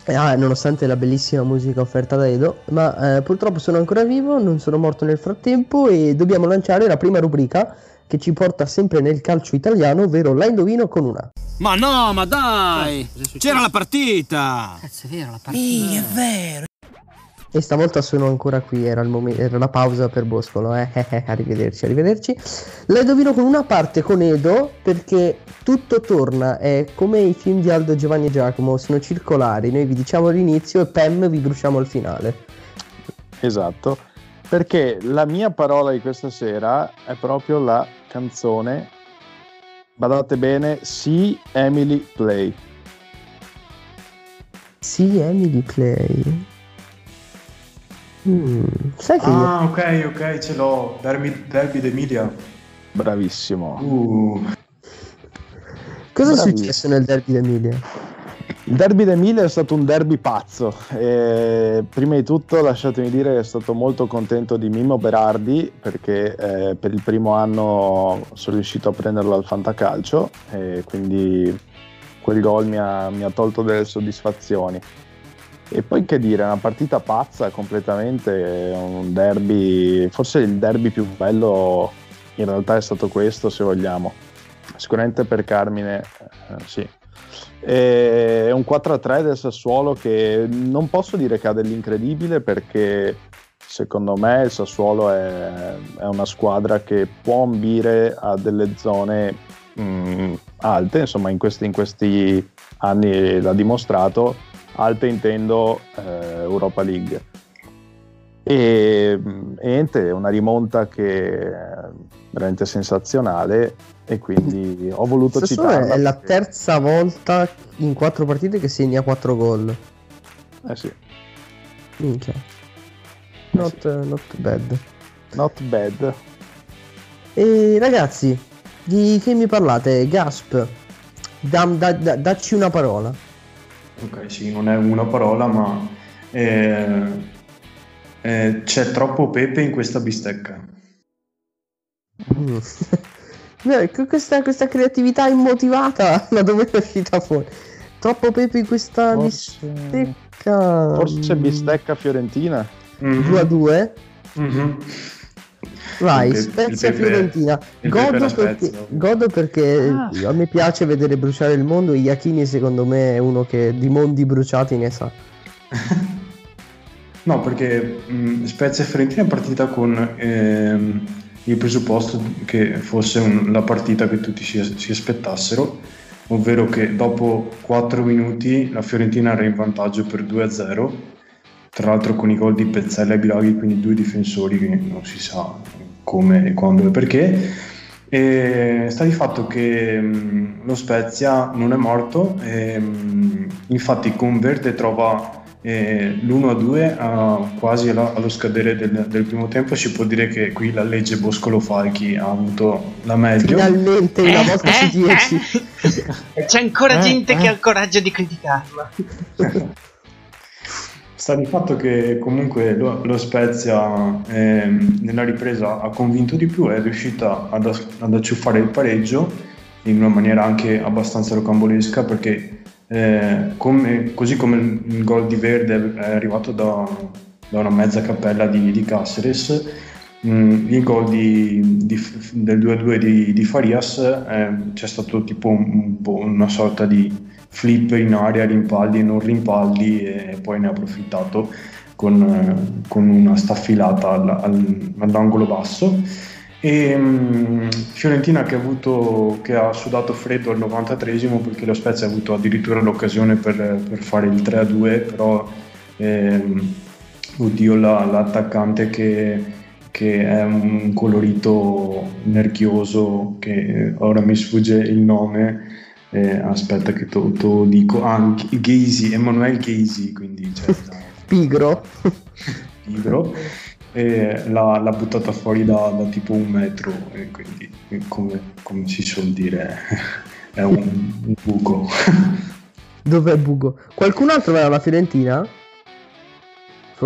Speaker 3: eh, ah, nonostante la bellissima musica offerta da Edo, ma eh, purtroppo sono ancora vivo, non sono morto nel frattempo e dobbiamo lanciare la prima rubrica che ci porta sempre nel calcio italiano, ovvero la indovino con una.
Speaker 9: Ma no, ma dai! C'era la partita!
Speaker 10: Cazzo, è vero la partita.
Speaker 3: E stavolta sono ancora qui, era, il momen- era la pausa per Boscolo, eh? arrivederci, arrivederci. La indovino con una parte con Edo perché tutto torna, è come i film di Aldo, Giovanni e Giacomo, sono circolari, noi vi diciamo all'inizio e Pem vi bruciamo al finale.
Speaker 6: Esatto, perché la mia parola di questa sera è proprio la canzone, badate bene, See Emily Play.
Speaker 3: Sì, Emily Play. Mm, sai che io...
Speaker 4: Ah, ok, ok, ce l'ho. Derby, Derby d'Emilia.
Speaker 6: Bravissimo.
Speaker 4: Uh,
Speaker 3: Cosa è
Speaker 6: bravissimo.
Speaker 3: successo nel derby d'Emilia?
Speaker 6: Il derby d'Emilia è stato un derby pazzo. E prima di tutto lasciatemi dire che sono stato molto contento di Mimmo Berardi perché eh, per il primo anno sono riuscito a prenderlo al fantacalcio e quindi quel gol mi ha, mi ha tolto delle soddisfazioni. E poi che dire, una partita pazza completamente, un derby, forse il derby più bello in realtà è stato questo se vogliamo. Sicuramente per Carmine, eh, sì. È un 4-3 del Sassuolo che non posso dire che ha dell'incredibile perché secondo me il Sassuolo è, è una squadra che può ambire a delle zone mh, alte, insomma in questi, in questi anni l'ha dimostrato, alte intendo eh, Europa League. E, e niente, una rimonta che è veramente sensazionale e quindi ho voluto
Speaker 3: Sassuolo
Speaker 6: citarla.
Speaker 3: è la
Speaker 6: perché-
Speaker 3: terza volta in quattro partite che segna quattro gol.
Speaker 6: Eh sì,
Speaker 3: Minchia. Not, not bad.
Speaker 6: not bad.
Speaker 3: E ragazzi, di che mi parlate? Gasp. Dam- da- da- dacci una parola.
Speaker 4: Ok, sì, non è una parola, ma eh, eh, c'è troppo pepe in questa bistecca.
Speaker 3: Mm. Questa, questa creatività immotivata, ma dove è uscita fuori? Troppo pepe in questa
Speaker 6: Forse,
Speaker 3: bistecca.
Speaker 6: forse
Speaker 3: Mm.
Speaker 6: bistecca fiorentina.
Speaker 3: 2 a 2.
Speaker 4: Mhm.
Speaker 3: Vai, Spezia Fiorentina. Godo perché, godo perché a me piace vedere bruciare il mondo. Iachini, secondo me, è uno che di mondi bruciati ne sa.
Speaker 4: No, perché mh, Spezia e Fiorentina è partita con ehm, il presupposto che fosse un- la partita che tutti si, si aspettassero, ovvero che dopo 4 minuti la Fiorentina era in vantaggio per 2-0, tra l'altro con i gol di Pezzella e Bilaghi, quindi due difensori che non si sa come, e quando e perché. E sta di fatto che mh, lo Spezia non è morto, e, mh, infatti con Verde trova eh, l'1-2 a- quasi allo scadere del, del primo tempo. Si può dire che qui la legge Boscolo Falchi ha avuto la meglio.
Speaker 3: Finalmente, una volta su 10.
Speaker 2: E c'è ancora
Speaker 4: Eh,
Speaker 2: gente che
Speaker 4: eh.
Speaker 2: ha il coraggio di criticarla.
Speaker 4: Sta di fatto che comunque lo, lo Spezia ehm, nella ripresa ha convinto di più, è riuscita ad, ad acciuffare il pareggio in una maniera anche abbastanza rocambolesca perché eh, come- così come il, il gol di Verde è arrivato da, da una mezza cappella di, di Caceres, mh, il gol di- di del 2-2 di, di Farias eh, c'è stato tipo un- un una sorta di flip in aria, rimpalli e non rimpalli e poi ne ha approfittato con, eh, con una staffilata al- al- all'angolo basso. E mm, Fiorentina che ha, avuto, che ha sudato freddo al 93esimo perché lo Spezia ha avuto addirittura l'occasione per, per fare il 3-2, però ehm, oddio la- l'attaccante che, che è un colorito nerchioso che ora mi sfugge il nome eh, aspetta che te lo dico ah, Ghesi, Emanuele Ghesi quindi cioè,
Speaker 3: Pigro.
Speaker 4: pigro e l'ha, l'ha buttata fuori da, da tipo un metro e quindi come, come si suol dire è un, un buco
Speaker 3: Dov'è Bugo? Qualcun altro va alla Fiorentina?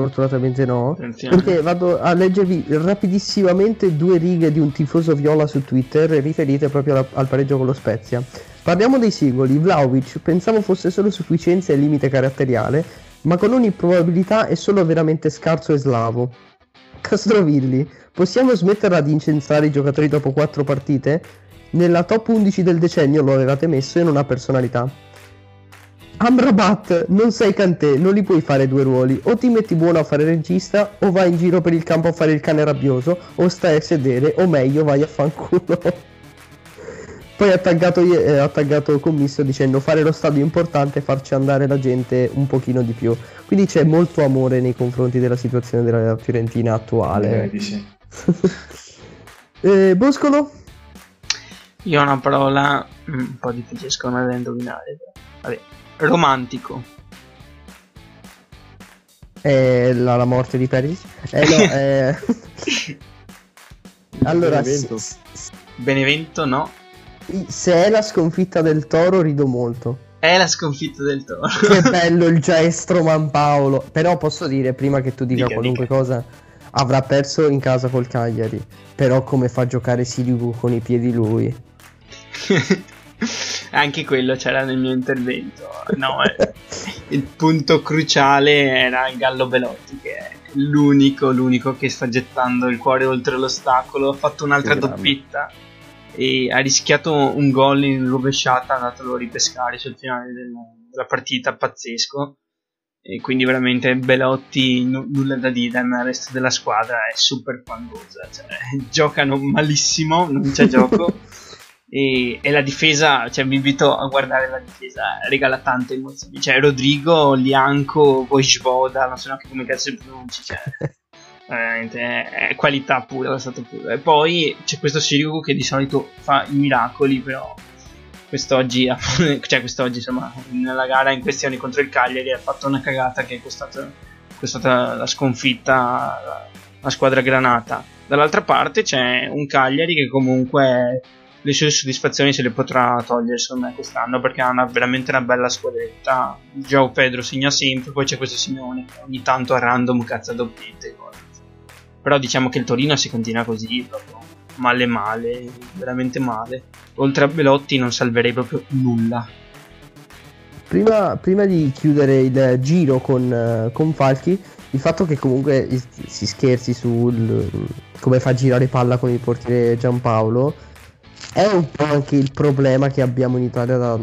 Speaker 3: Fortunatamente no.
Speaker 2: Attenzione.
Speaker 3: Perché vado a leggervi rapidissimamente due righe di un tifoso viola su Twitter riferite proprio alla- al pareggio con lo Spezia. Parliamo dei singoli. Vlaovic pensavo fosse solo sufficienza e limite caratteriale, ma con ogni probabilità è solo veramente scarso e slavo. Castrovilli, possiamo smetterla di incensare i giocatori dopo quattro partite? Nella top 11 del decennio lo avevate messo e non ha personalità. Amrabat, non sei Cantè, non li puoi fare due ruoli. O ti metti buono a fare regista, o vai in giro per il campo a fare il cane rabbioso, o stai a sedere, o meglio vai a fanculo. Poi ha taggato, eh, ha taggato commisso dicendo fare lo stadio importante e farci andare la gente un pochino di più. Quindi c'è molto amore nei confronti della situazione della Fiorentina attuale.
Speaker 4: Di sì.
Speaker 3: Eh, Boscolo?
Speaker 2: Io ho una parola mm, un po' difficile secondo me da indovinare. Vabbè. Romantico.
Speaker 3: Eh, la, la morte di Paris? Eh no, eh... allora,
Speaker 7: Benevento.
Speaker 3: s- s-
Speaker 2: Benevento no.
Speaker 3: se è la sconfitta del Toro rido molto.
Speaker 2: È la sconfitta del Toro.
Speaker 3: Che bello il Giaestro Manpaolo. Però posso dire, prima che tu dica
Speaker 2: Dica,
Speaker 3: qualunque cosa, avrà perso in casa col Cagliari. Però come fa a giocare Sirigu con i piedi lui?
Speaker 2: Anche quello c'era nel mio intervento. No, eh, il punto cruciale era Gallo Belotti, che è l'unico, l'unico che sta gettando il cuore oltre l'ostacolo. Ha fatto un'altra doppietta e ha rischiato un gol in rovesciata, andatelo a ripescare sul finale del- della partita, pazzesco. E quindi veramente Belotti nu- nulla da dire, ma il resto della squadra è super fangosa, cioè, giocano malissimo, non c'è gioco. E, e la difesa, cioè vi invito a guardare la difesa, regala tante emozioni. Cioè Rodrigo, Lianco, Vojvoda, non so neanche come cazzo si pronunci, cioè veramente è, è qualità pura, è stato puro. E poi c'è questo Sirigu che di solito fa i miracoli, però quest'oggi, cioè quest'oggi insomma, nella gara in questione contro il Cagliari ha fatto una cagata che è costata, costata la sconfitta alla squadra granata. Dall'altra parte c'è un Cagliari che comunque le sue soddisfazioni se le potrà togliere secondo me quest'anno perché ha una- veramente una bella squadretta. Joao Pedro segna sempre, poi c'è questo Simeone che ogni tanto a random cazza doppiette. Però diciamo che il Torino si continua così, proprio male male, veramente male. Oltre a Belotti non salverei proprio nulla.
Speaker 3: Prima, prima di chiudere il giro con, con Falchi, il fatto che comunque si scherzi sul come fa girare palla con il portiere Giampaolo è un po' anche il problema che abbiamo in Italia da-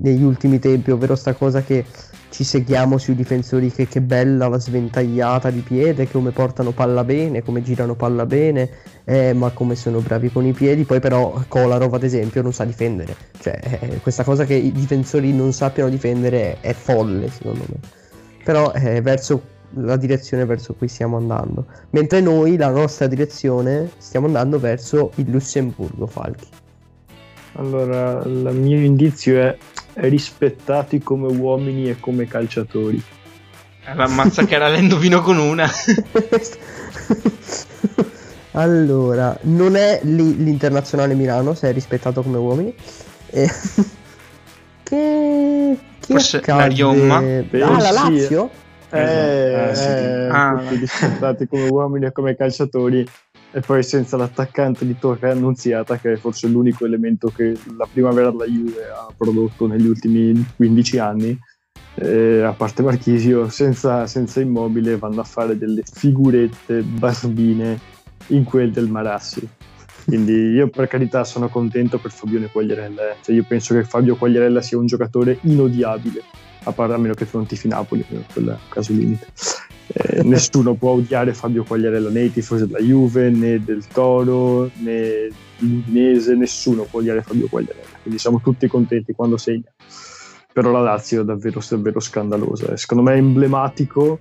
Speaker 3: negli ultimi tempi, ovvero sta cosa che ci seguiamo sui difensori che, che bella la sventagliata di piede, come portano palla bene, come girano palla bene, eh, ma come sono bravi con i piedi. Poi però Kolarov ad esempio non sa difendere. Cioè eh, questa cosa che i difensori non sappiano difendere è, è folle secondo me. Però è verso la direzione verso cui stiamo andando. Mentre noi, la nostra direzione, stiamo andando verso il Lussemburgo, Falchi.
Speaker 7: Allora, il mio indizio è rispettati come uomini e come calciatori.
Speaker 2: Eh, L'ammazza che era l'endovino con una.
Speaker 3: allora, non è lì l'internazionale Milano, se è rispettato come uomini. eh, che, chi
Speaker 2: Forse
Speaker 3: accade?
Speaker 2: la Roma?
Speaker 3: Ah, la
Speaker 7: Sì.
Speaker 3: Lazio?
Speaker 7: Eh,
Speaker 4: Eh, sì.
Speaker 7: eh,
Speaker 2: Ah.
Speaker 7: tutti dispettati come uomini e come calciatori e poi senza l'attaccante di torre annunziata che è forse l'unico elemento che la primavera della Juve ha prodotto negli ultimi 15 anni eh, a parte Marchisio senza, senza immobile vanno a fare delle figurette barbine in quel del Marassi quindi io per carità sono contento per Fabione Quagliarella eh. Cioè, io penso che Fabio Quagliarella sia un giocatore inodiabile a parte a meno che Fronti-Napoli, quel è un caso limite. Eh, nessuno può odiare Fabio Quagliarella, né i tifosi della Juve, né del Toro, né l'Udinese, nessuno può odiare Fabio Quagliarella, quindi siamo tutti contenti quando segna. Però la Lazio è davvero, davvero scandalosa. E Secondo me è emblematico,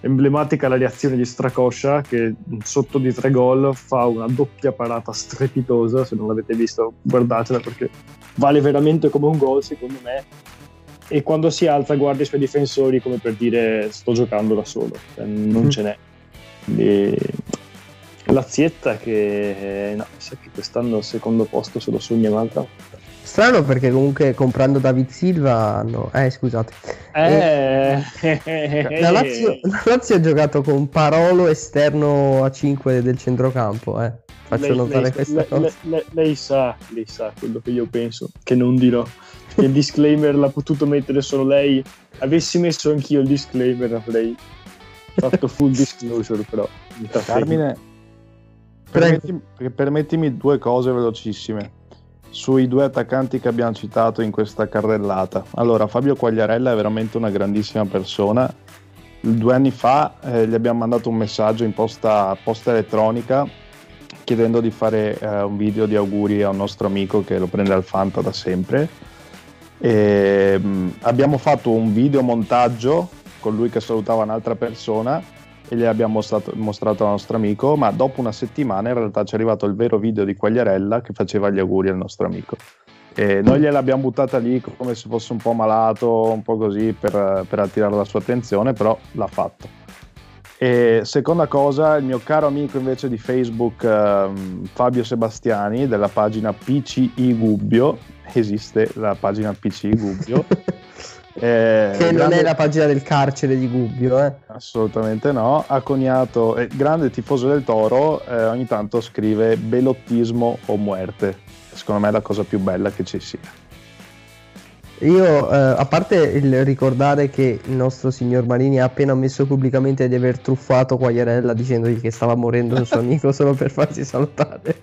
Speaker 7: emblematica la reazione di Stracoscia che sotto di tre gol fa una doppia parata strepitosa, se non l'avete visto guardatela perché vale veramente come un gol secondo me e quando si alza guarda i suoi difensori come per dire sto giocando da solo, cioè, non
Speaker 3: Mm.
Speaker 7: ce n'è. Quindi, Lazietta che no, sa che quest'anno al secondo posto se lo sogna un'altra.
Speaker 3: Strano perché comunque comprando David Silva hanno... Eh, scusate.
Speaker 7: Eh,
Speaker 3: La Lazio, la Lazio ha giocato con Parolo esterno a 5 del centrocampo, eh. Faccio
Speaker 7: lei,
Speaker 3: notare
Speaker 7: lei-
Speaker 3: questa
Speaker 7: lei-
Speaker 3: cosa.
Speaker 7: lei- lei- lei sa, lei sa quello che io penso, che non dirò. Il disclaimer l'ha potuto mettere solo lei. Avessi messo anch'io il disclaimer, avrei fatto full disclosure, però. Eh, Permettimi,
Speaker 6: permettimi due cose velocissime sui due attaccanti che abbiamo citato in questa carrellata. Allora, Fabio Quagliarella è veramente una grandissima persona. Due anni fa eh, gli abbiamo mandato un messaggio in posta, posta elettronica chiedendo di fare eh, un video di auguri a un nostro amico che lo prende al Fanta da sempre. E, mh, abbiamo fatto un video montaggio con lui che salutava un'altra persona e gli abbiamo mostrato, mostrato al nostro amico, ma dopo una settimana in realtà ci è arrivato il vero video di Quagliarella che faceva gli auguri al nostro amico. E noi gliel'abbiamo buttata lì come se fosse un po' malato, un po' così per, per attirare la sua attenzione, però l'ha fatto. E seconda cosa, il mio caro amico invece di Facebook, ehm, Fabio Sebastiani, della pagina PCI Gubbio, esiste la pagina PCI Gubbio. eh,
Speaker 3: Che non
Speaker 6: grande-
Speaker 3: è la pagina del carcere di Gubbio, eh.
Speaker 6: Assolutamente no, ha coniato, è grande tifoso del Toro, eh, ogni tanto scrive belottismo o muerte. Secondo me è la cosa più bella che ci sia.
Speaker 3: Io, eh, a parte il ricordare che il nostro signor Marini ha appena ammesso pubblicamente di aver truffato Quagliarella dicendogli che stava morendo un suo amico solo per farsi salutare,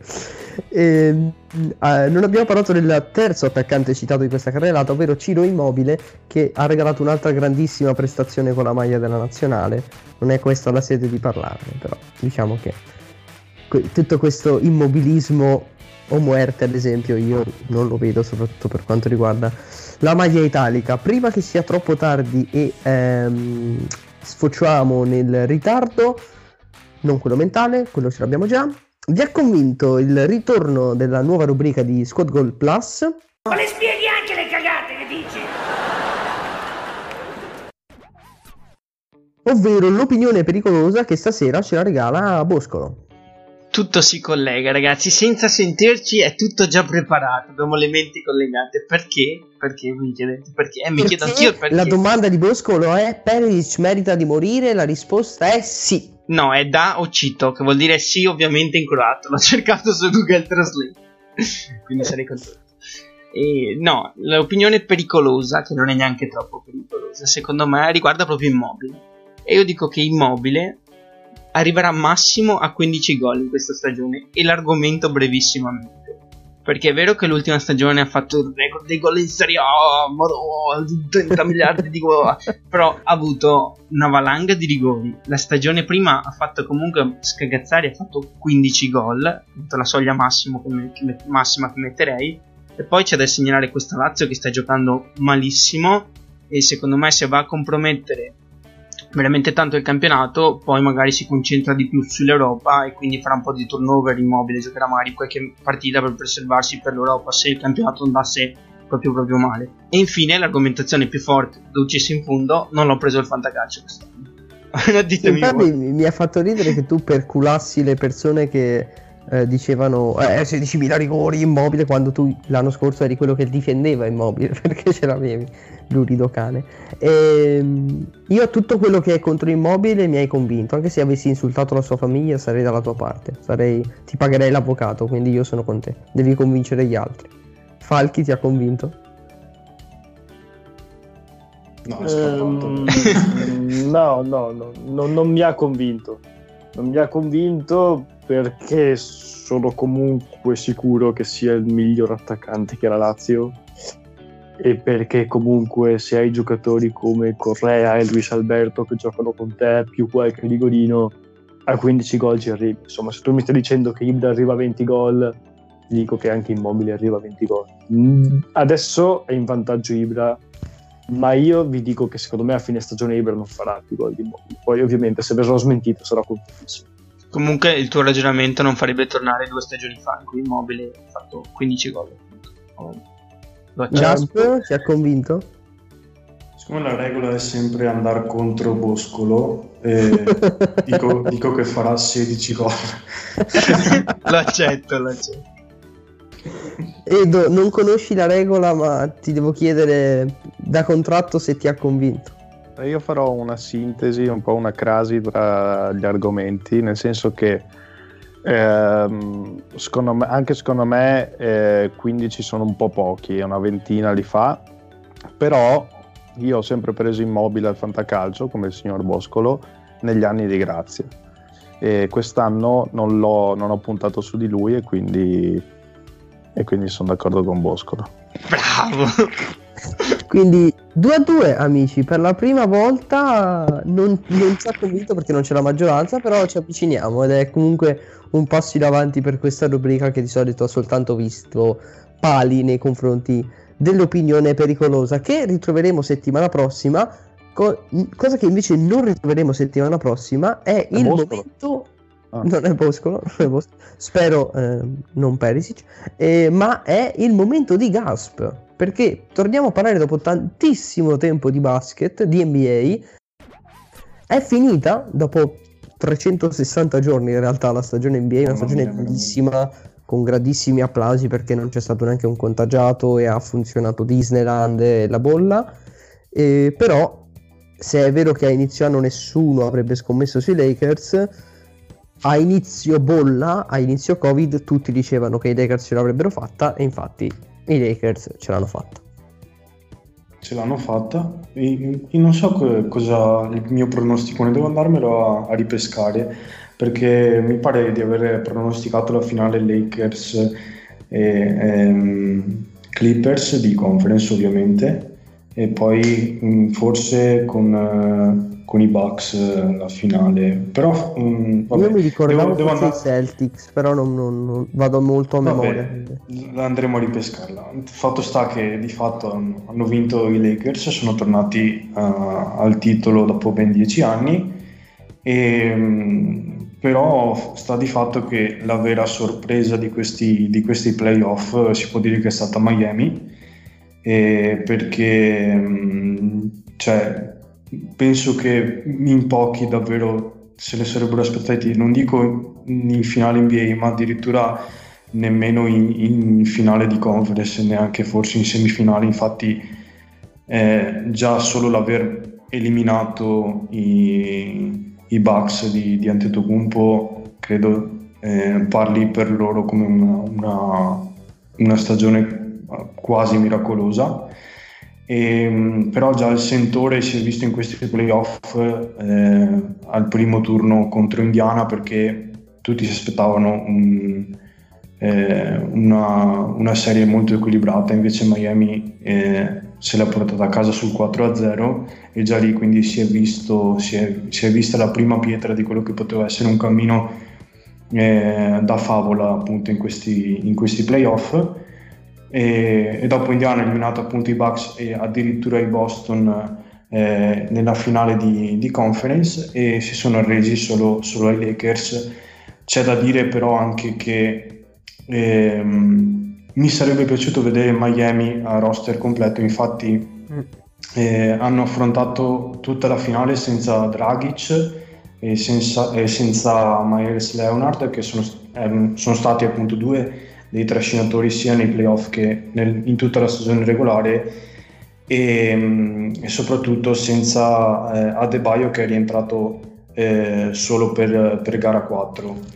Speaker 3: eh, non abbiamo parlato del terzo attaccante citato di questa carrellata, ovvero Ciro Immobile, che ha regalato un'altra grandissima prestazione con la maglia della nazionale. Non è questa la sede di parlarne, però diciamo che que- tutto questo immobilismo o muerte, ad esempio, io non lo vedo, soprattutto per quanto riguarda la maglia italica. Prima che sia troppo tardi e ehm, sfociamo nel ritardo, non quello mentale, quello ce l'abbiamo già. Vi ha convinto il ritorno della nuova rubrica di Squad Goal Plus?
Speaker 11: Ma le spieghi anche le cagate che dici?
Speaker 3: Ovvero l'opinione pericolosa che stasera ce la regala Boscolo.
Speaker 2: Tutto si collega, ragazzi. Senza sentirci è tutto già preparato. Abbiamo le menti collegate. Perché? Perché mi chiedete? Perché? Eh, mi chiedo anch'io perché.
Speaker 3: La domanda di Boscolo è: Perisic merita di morire? La risposta è sì.
Speaker 2: No, è da o cito, che vuol dire sì, ovviamente in croato. L'ho cercato su Google Translate. Quindi sarei contento. E, no, l'opinione pericolosa, che non è neanche troppo pericolosa, secondo me riguarda proprio Immobile. E io dico che Immobile arriverà massimo a 15 gol in questa stagione. E l'argomento brevissimamente. Perché è vero che l'ultima stagione ha fatto il record dei gol in Serie A, madonna, 30 miliardi di gol, però ha avuto una valanga di rigori. La stagione prima ha fatto comunque Scagazzari ha fatto 15 gol, la soglia che me- che me- massima che metterei. E poi c'è da segnalare questa Lazio che sta giocando malissimo e secondo me se va a compromettere veramente tanto il campionato, poi magari si concentra di più sull'Europa e quindi farà un po' di turnover immobile, giocherà magari qualche partita per preservarsi per l'Europa se il campionato andasse proprio proprio male. E infine l'argomentazione più forte, dolcissimo in fondo, non l'ho preso il fantacalcio quest'anno.
Speaker 3: Infatti mi mi ha fatto ridere che tu perculassi le persone che eh, dicevano eh, 16.000 rigori immobile quando tu l'anno scorso eri quello che difendeva immobile perché ce l'avevi lurido cane e, io tutto quello che è contro immobile mi hai convinto anche se avessi insultato la sua famiglia sarei dalla tua parte sarei, ti pagherei l'avvocato quindi io sono con te devi convincere gli altri Falchi ti ha convinto?
Speaker 4: No.
Speaker 7: Ehm, no, no, no, no, non mi ha convinto. Non mi ha convinto perché sono comunque sicuro che sia il miglior attaccante che la Lazio e perché comunque se hai giocatori come Correa e Luis Alberto che giocano con te più qualche rigorino a 15 gol ci arrivi. Insomma, se tu mi stai dicendo che Ibra arriva a 20 gol, dico che anche Immobile arriva a 20 gol. Mm, Adesso è in vantaggio Ibra ma io vi dico che secondo me a fine stagione Ibra non farà più gol di Immobile. Poi ovviamente se verrò smentito sarò contentissimo.
Speaker 2: Comunque il tuo ragionamento non farebbe tornare due stagioni fa in cui Immobile ha fatto 15 gol. Lo accetto.
Speaker 3: Jasper ti ha convinto?
Speaker 4: Siccome la regola è sempre andare contro Boscolo, eh, dico, dico che farà 16 gol.
Speaker 2: lo accetto, lo accetto.
Speaker 3: Edo, non conosci la regola ma ti devo chiedere da contratto se ti ha convinto.
Speaker 6: Io farò una sintesi, un po' una crasi tra gli argomenti, nel senso che ehm, secondo me, anche secondo me eh, 15 sono un po' pochi, una ventina li fa, però io ho sempre preso immobile al fantacalcio come il signor Boscolo negli anni di grazia e quest'anno non, l'ho, non ho puntato su di lui e quindi, e quindi sono d'accordo con Boscolo.
Speaker 2: Bravo!
Speaker 3: Quindi 2 a 2 amici, per la prima volta non, non ci ha convinto perché non c'è la maggioranza, però ci avviciniamo ed è comunque un passo in avanti per questa rubrica che di solito ha soltanto visto pali nei confronti dell'opinione pericolosa che ritroveremo settimana prossima. Co- cosa che invece non ritroveremo settimana prossima è, il
Speaker 6: Boscolo.
Speaker 3: momento
Speaker 6: Ah.
Speaker 3: non è Boscolo, non è Boscolo. spero eh, non Perisic, eh, ma è il momento di Gasp, perché torniamo a parlare dopo tantissimo tempo di basket, di NBA, è finita dopo 360 giorni in realtà la stagione NBA, una stagione
Speaker 4: mia,
Speaker 3: bellissima, con grandissimi applausi perché non c'è stato neanche un contagiato e ha funzionato Disneyland e la bolla, Eh, però se è vero che a inizio anno nessuno avrebbe scommesso sui Lakers, a inizio bolla, a inizio Covid, tutti dicevano che i Lakers ce l'avrebbero fatta e infatti i Lakers ce l'hanno fatta.
Speaker 4: Ce l'hanno fatta. E- e non so co- cosa il mio pronostico, ne devo andarmelo a, a ripescare perché mi pare di aver pronosticato la finale Lakers e ehm, Clippers di conference ovviamente e poi forse con, eh, con i Bucks eh, la finale però mh, vabbè,
Speaker 3: Io mi ricordavo
Speaker 4: devo- devo andare-
Speaker 3: Celtics, però non, non- non- vado molto a memoria.
Speaker 4: Vabbè, la andremo a ripescarla. Il fatto sta che di fatto hanno, hanno vinto i Lakers, sono tornati eh, al titolo dopo ben dieci anni, e, mh, però sta di fatto che la vera sorpresa di questi, di questi playoff eh, si può dire che è stata Miami, eh, perché mh, cioè, penso che in pochi davvero se le sarebbero aspettati, non dico in finale NBA, ma addirittura nemmeno in, in finale di conference, neanche forse in semifinale. Infatti, eh, già solo l'aver eliminato i, i Bucks di, di Antetokounmpo credo eh, parli per loro come una, una- una stagione quasi miracolosa. E, mh, però già il sentore si è visto in questi playoff eh, al primo turno contro Indiana perché tutti si aspettavano un- eh, una, una serie molto equilibrata, invece Miami eh, se l'ha portata a casa sul 4-0 e già lì quindi si è, visto, si, è, si è vista la prima pietra di quello che poteva essere un cammino eh, da favola appunto in questi, in questi playoff e, e dopo Indiana ha eliminato appunto i Bucks e addirittura i Boston eh, nella finale di, di conference e si sono arresi solo, solo ai Lakers. C'è da dire però anche che ehm, mi sarebbe piaciuto vedere Miami a roster completo. Infatti eh, hanno affrontato tutta la finale senza Dragic e senza, e senza Myers Leonard che sono, ehm, sono stati appunto due dei trascinatori sia nei playoff che nel, in tutta la stagione regolare e, mm, e soprattutto senza eh, Adebayo che è rientrato eh, solo per, per, gara 4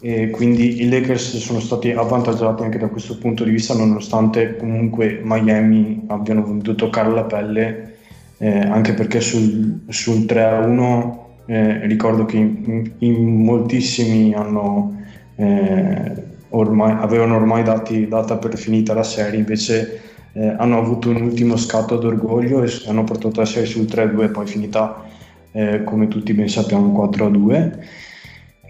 Speaker 4: e quindi i Lakers sono stati avvantaggiati anche da questo punto di vista nonostante comunque Miami abbiano voluto toccare la pelle eh, anche perché sul, sul 3-1 eh, ricordo che in, in moltissimi hanno eh, ormai, avevano ormai dati, data per finita la serie, invece eh, hanno avuto un ultimo scatto d'orgoglio e hanno portato la serie sul 3-2 poi finita eh, come tutti ben sappiamo 4-2.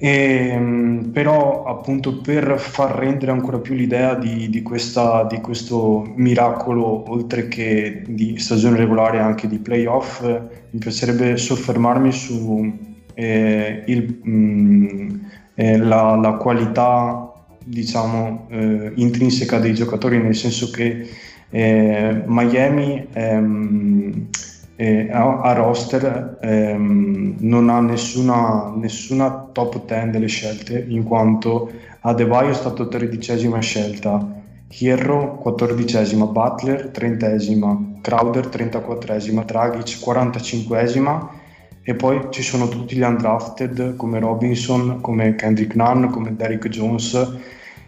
Speaker 4: E, ehm, però appunto per far rendere ancora più l'idea di, di, questa, di, questo miracolo oltre che di stagione regolare anche di playoff mi piacerebbe soffermarmi su eh, il, mh, mm, eh, la, la, qualità diciamo, eh, intrinseca dei giocatori, nel senso che eh, Miami ehm, eh, a, roster ehm, non ha nessuna, nessuna top 10 delle scelte, in quanto Adebayo è stato tredicesima scelta, Hierro 14 Butler 30 Crowder 34 Dragic 45 e poi ci sono tutti gli undrafted come Robinson, come Kendrick Nunn, come Derrick Jones.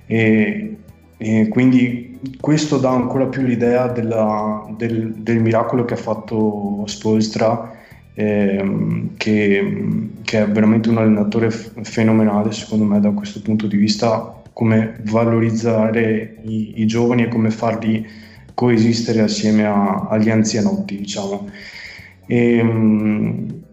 Speaker 4: E, e quindi questo dà ancora più l'idea della, del, del, miracolo che ha fatto Spolstra ehm, che, che, è veramente un allenatore f- fenomenale secondo me da questo punto di vista come valorizzare i, i giovani e come farli coesistere assieme a, agli anzianotti diciamo. E, ehm,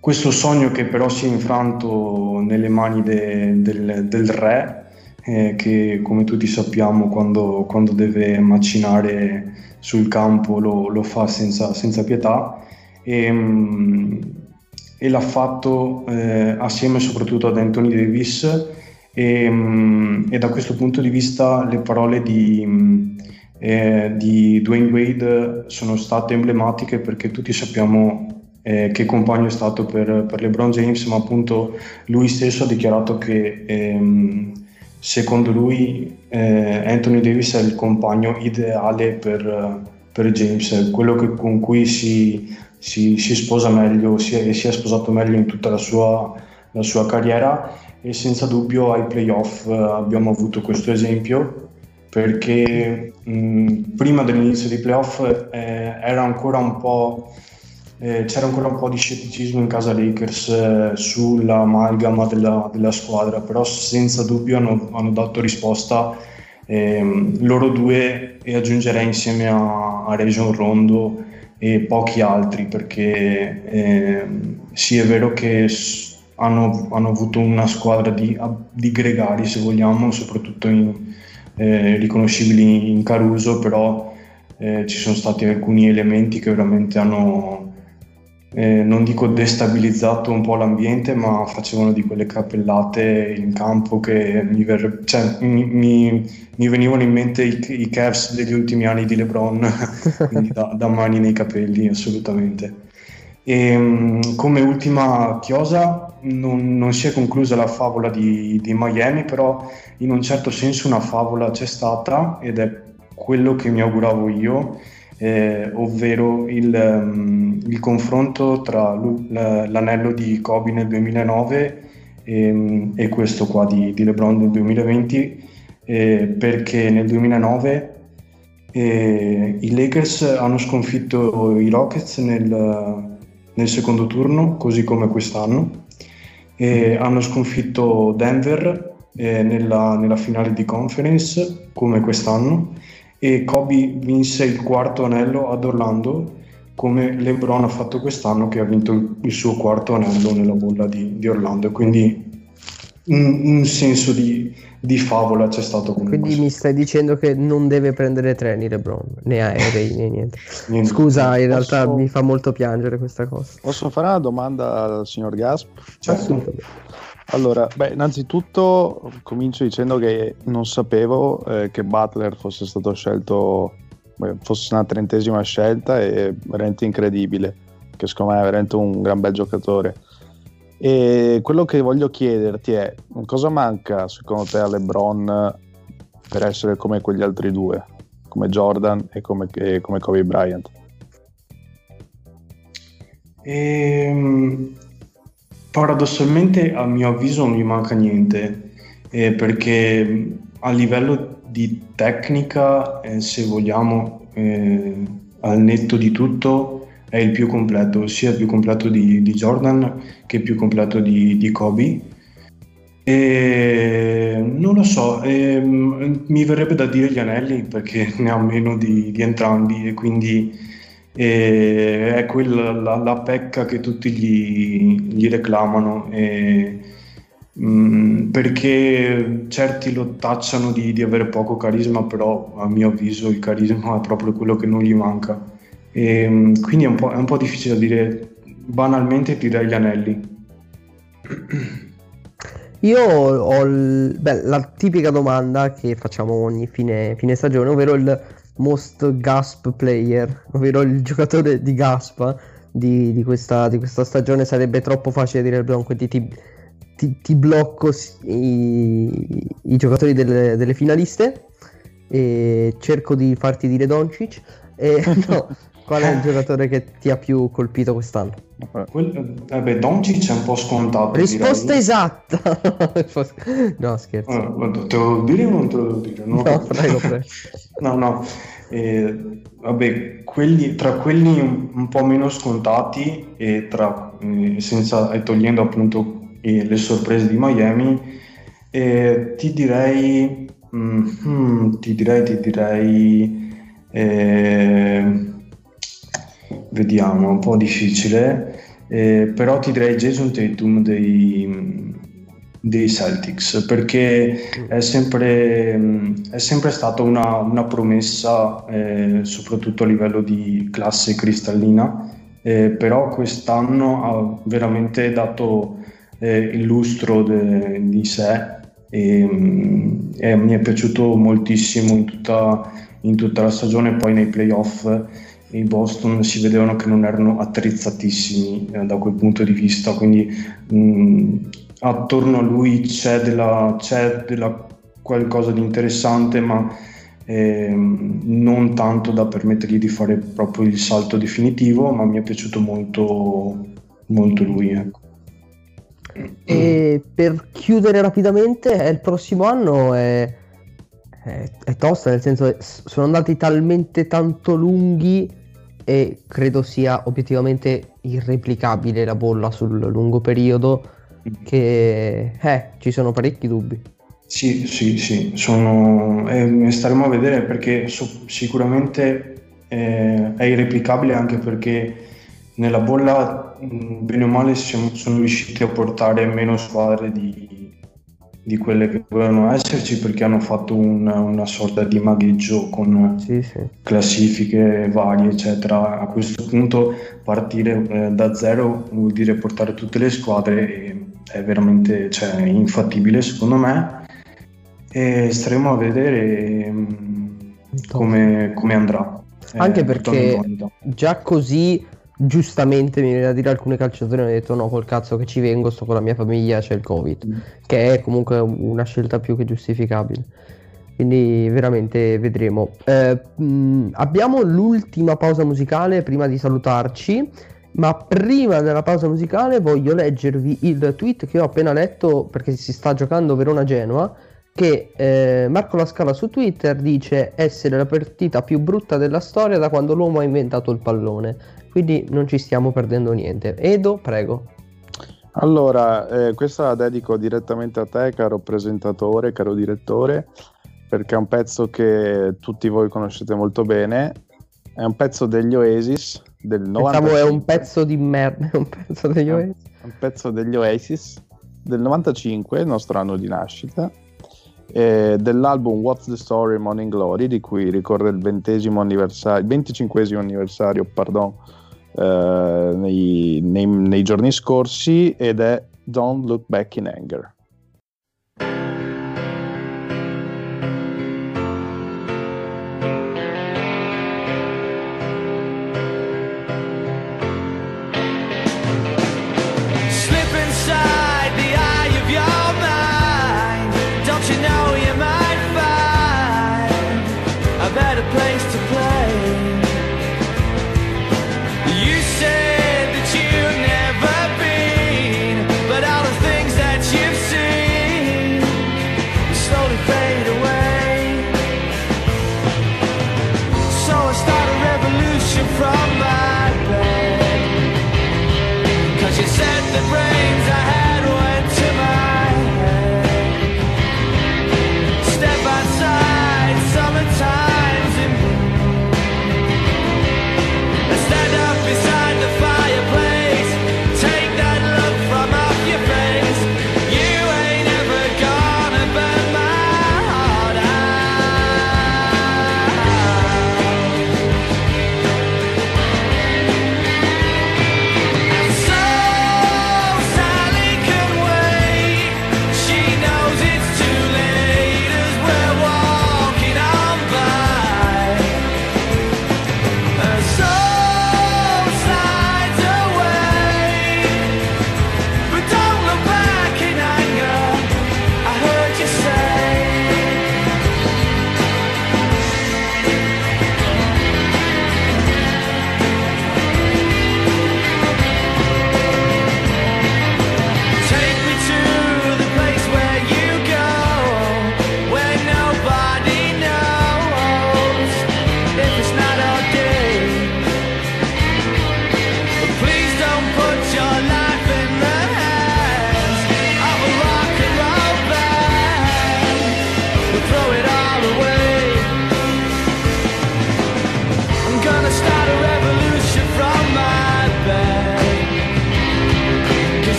Speaker 4: questo sogno che però si è infranto nelle mani de, del, del, re, eh, che come tutti sappiamo quando, quando, deve macinare sul campo lo, lo fa senza, senza pietà. E, mm, e, l'ha fatto eh, assieme soprattutto ad Anthony Davis. E, mm, e, da questo punto di vista le parole di, eh, di Dwayne Wade sono state emblematiche perché tutti sappiamo eh, che compagno è stato per, per, LeBron James, ma appunto lui stesso ha dichiarato che ehm, secondo lui eh, Anthony Davis è il compagno ideale per, per James, quello che, con cui si, si, si sposa meglio si è, si è, sposato meglio in tutta la sua, la sua carriera. E senza dubbio ai playoff eh, abbiamo avuto questo esempio perché mh, prima dell'inizio dei playoff eh, era ancora un po' eh, c'era ancora un po' di scetticismo in casa Lakers eh, sull'amalgama della, della, squadra, però senza dubbio hanno, hanno dato risposta eh, loro due e aggiungerei insieme a, a Region Rondo e pochi altri perché eh, sì è vero che hanno, hanno, avuto una squadra di, di, gregari se vogliamo, soprattutto in, eh, riconoscibili in Caruso, però eh, ci sono stati alcuni elementi che veramente hanno eh, non dico destabilizzato un po' l'ambiente, ma facevano di quelle cappellate in campo che mi, ver- cioè, mi, mi, mi venivano in mente i, i Cavs degli ultimi anni di LeBron, da, da, mani nei capelli assolutamente. E, ehm, come ultima chiosa, non, non, si è conclusa la favola di, di Miami, però in un certo senso una favola c'è stata ed è quello che mi auguravo io eh, ovvero il, um, il, confronto tra l'anello di Kobe nel 2009 e, e questo qua di, di, LeBron nel 2020, eh, perché nel 2009 eh, i Lakers hanno sconfitto i Rockets nel, nel secondo turno, così come quest'anno, e hanno sconfitto Denver eh, nella, nella finale di conference, come quest'anno, e Kobe vinse il quarto anello ad Orlando come LeBron ha fatto quest'anno che ha vinto il suo quarto anello nella bolla di, di Orlando quindi un, un senso di, di, favola c'è stato comunque
Speaker 3: quindi mi stai dicendo che non deve prendere treni LeBron né aerei né niente. niente scusa in posso... realtà mi fa molto piangere questa cosa
Speaker 12: posso fare una domanda al signor Gasp?
Speaker 3: Certo.
Speaker 12: Allora, beh, innanzitutto comincio dicendo che non sapevo eh, che Butler fosse stato scelto, beh, fosse una trentesima scelta e veramente incredibile, che secondo me è veramente un gran bel giocatore.
Speaker 6: E quello che voglio chiederti è cosa manca secondo te a LeBron per essere come quegli altri due, come Jordan e come, e come Kobe Bryant?
Speaker 4: Ehm, paradossalmente a mio avviso non gli manca niente, eh, perché a livello di tecnica, eh, se vogliamo, eh, al netto di tutto, è il più completo, sia il più completo di, di Jordan che il più completo di, di Kobe. E non lo so, ehm, mi verrebbe da dire gli anelli perché ne ha meno di, di entrambi e quindi eh, è quella la, la, pecca che tutti gli, gli reclamano. E, mm, perché certi lo tacciano di, di avere poco carisma, però a mio avviso il carisma è proprio quello che non gli manca. E, ehm, quindi è un, è un, po', difficile dire, banalmente ti dai gli anelli.
Speaker 3: Io ho il, beh, la tipica domanda che facciamo ogni fine, fine, stagione, ovvero il most gasp player, ovvero il giocatore di gaspa di, di, questa, di questa, stagione. Sarebbe troppo facile dire LeBron, quindi ti, ti, ti blocco i, i giocatori delle, delle, finaliste e cerco di farti dire Doncic. E, no, Qual è il giocatore che ti ha più colpito quest'anno?
Speaker 4: Quel, vabbè, Doncic è un po' scontato.
Speaker 3: Risposta direi. esatta. no, scherzo.
Speaker 4: Uh, te lo devo dire o non te lo devo dire?
Speaker 3: No, no prego, prego.
Speaker 4: no, no. Eh, vabbè, quelli, tra quelli un, un, po' meno scontati e, tra, eh, senza, e togliendo appunto eh, le sorprese di Miami, eh, ti direi, mm, hmm, ti direi, ti direi, eh, vediamo, è un po' difficile, eh, però ti direi Jason Tatum dei, dei Celtics perché è sempre, è sempre stata una, una promessa, eh, soprattutto a livello di classe cristallina, eh, però quest'anno ha veramente dato eh, il lustro de, di sé e, e, mi è piaciuto moltissimo in tutta, in tutta la stagione, poi nei playoff i Boston si vedevano che non erano attrezzatissimi eh, da quel punto di vista, quindi mh, attorno a lui c'è, della, c'è della qualcosa di interessante, ma eh, non tanto da permettergli di fare proprio il salto definitivo, ma mi è piaciuto molto, molto lui. Ecco.
Speaker 3: E per chiudere rapidamente, il prossimo anno è, è, è tosta, nel senso che sono andati talmente tanto lunghi e credo sia obiettivamente irreplicabile la bolla sul lungo periodo che eh, ci sono parecchi dubbi.
Speaker 4: Sì, sì, sì, sono, eh, staremo a vedere perché so, sicuramente eh, è irreplicabile anche perché nella bolla, bene o male, siamo, sono riusciti a portare meno squadre di, di quelle che dovevano esserci perché hanno fatto un, una sorta di magheggio con
Speaker 3: sì, sì.
Speaker 4: classifiche varie eccetera. A questo punto partire eh, da zero vuol dire portare tutte le squadre e è veramente cioè, infattibile secondo me. E staremo a vedere mm, come, come, andrà.
Speaker 3: Anche eh, perché già così giustamente mi viene da dire alcune calciatori hanno detto no col cazzo che ci vengo sto con la mia famiglia c'è il covid mm. che è comunque una scelta più che giustificabile. Quindi veramente vedremo. Eh, mh, abbiamo l'ultima pausa musicale prima di salutarci ma prima della pausa musicale voglio leggervi il tweet che ho appena letto perché si sta giocando Verona Genoa che eh, Marco La Scala su Twitter dice essere la partita più brutta della storia da quando l'uomo ha inventato il pallone quindi non ci stiamo perdendo niente. Edo, prego.
Speaker 6: Allora, eh, questa la dedico direttamente a te, caro presentatore, caro direttore, perché è un pezzo che tutti voi conoscete molto bene. È un pezzo degli Oasis del 95.
Speaker 3: Pensavo è un pezzo di merda, un pezzo degli Oasis.
Speaker 6: Un pezzo degli Oasis del 95, il nostro anno di nascita, eh, dell'album What's the Story Morning Glory, di cui ricorre il il venticinquesimo anniversario, pardon, nei, nei, nei giorni scorsi ed è Don't Look Back in Anger.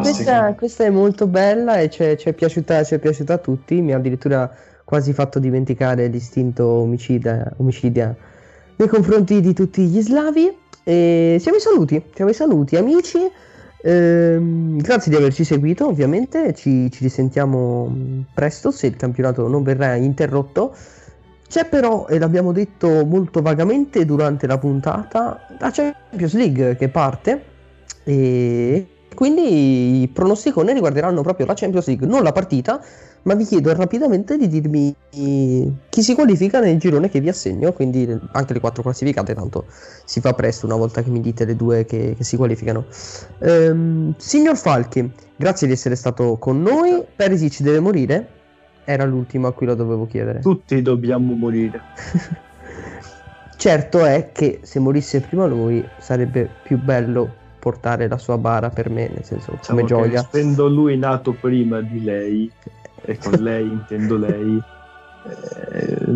Speaker 3: Questa, questa è molto bella e ci è, ci è piaciuta, piaciuta a tutti. Mi ha addirittura quasi fatto dimenticare l'istinto omicida, omicidia nei confronti di tutti gli slavi. E siamo ai saluti, siamo ai saluti, amici. Ehm, grazie di averci seguito, ovviamente. Ci, ci risentiamo presto se il campionato non verrà interrotto. C'è però, e l'abbiamo detto molto vagamente durante la puntata, la Champions League che parte e quindi i pronosticoni riguarderanno proprio la Champions League, non la partita, ma vi chiedo rapidamente di dirmi chi si qualifica nel girone che vi assegno, quindi anche le quattro classificate, tanto si fa presto una volta che mi dite le due che, che si qualificano. Ehm, signor Falchi, grazie di essere stato con noi, Perisic deve morire? Era l'ultimo a cui lo dovevo chiedere.
Speaker 7: Tutti dobbiamo morire.
Speaker 3: certo è che se morisse prima lui sarebbe più bello portare la sua bara per me, nel senso
Speaker 7: diciamo
Speaker 3: come gioia.
Speaker 7: Essendo lui nato prima di lei, e con lei intendo lei, eh,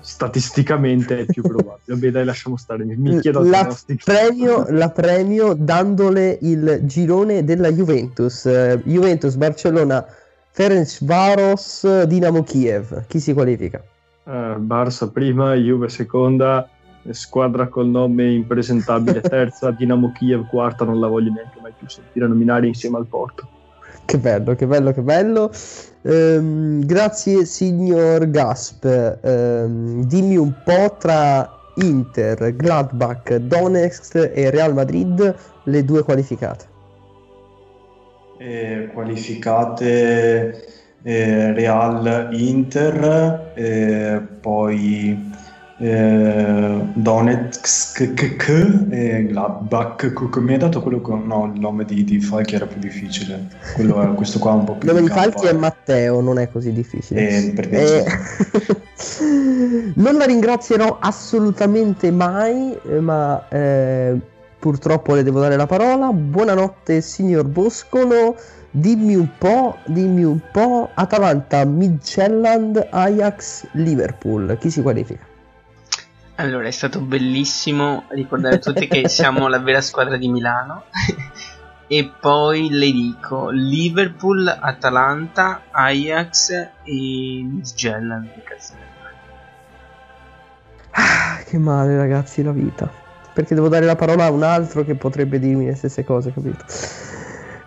Speaker 7: statisticamente è più probabile. Vabbè, dai, lasciamo stare. Mi chiedo
Speaker 3: la premio, la premio dandole il girone della Juventus. Uh, Juventus, Barcellona, Ferenc Varos, Dinamo Kiev. Chi si qualifica?
Speaker 7: Uh, Barça prima, Juve seconda, squadra col nome impresentabile terza, Dinamo Kiev quarta, non la voglio neanche mai più sentire nominare insieme al Porto.
Speaker 3: Che bello, che bello, che bello. Ehm, grazie signor Gasp. Ehm, dimmi un po' tra Inter, Gladbach, Donetsk e Real Madrid le due qualificate.
Speaker 4: Eh, qualificate eh, Real Inter, eh, poi eh, Donetsk e Gladbach mi ha dato quello con no, il nome di, di Falchi era più difficile. Quello questo qua è un po' più
Speaker 3: il nome di Falchi è Matteo non è così difficile.
Speaker 4: Eh, eh...
Speaker 3: non la ringrazierò assolutamente mai ma eh, purtroppo le devo dare la parola. Buonanotte signor Boscolo. Dimmi un po' dimmi un po' Atalanta Midtjylland Ajax Liverpool. Chi si qualifica
Speaker 2: allora, è stato bellissimo ricordare a tutti che siamo la vera squadra di Milano. e poi le dico Liverpool, Atalanta, Ajax e Midtjylland.
Speaker 3: Ah, che male ragazzi la vita. Perché devo dare la parola a un altro che potrebbe dirmi le stesse cose, capito?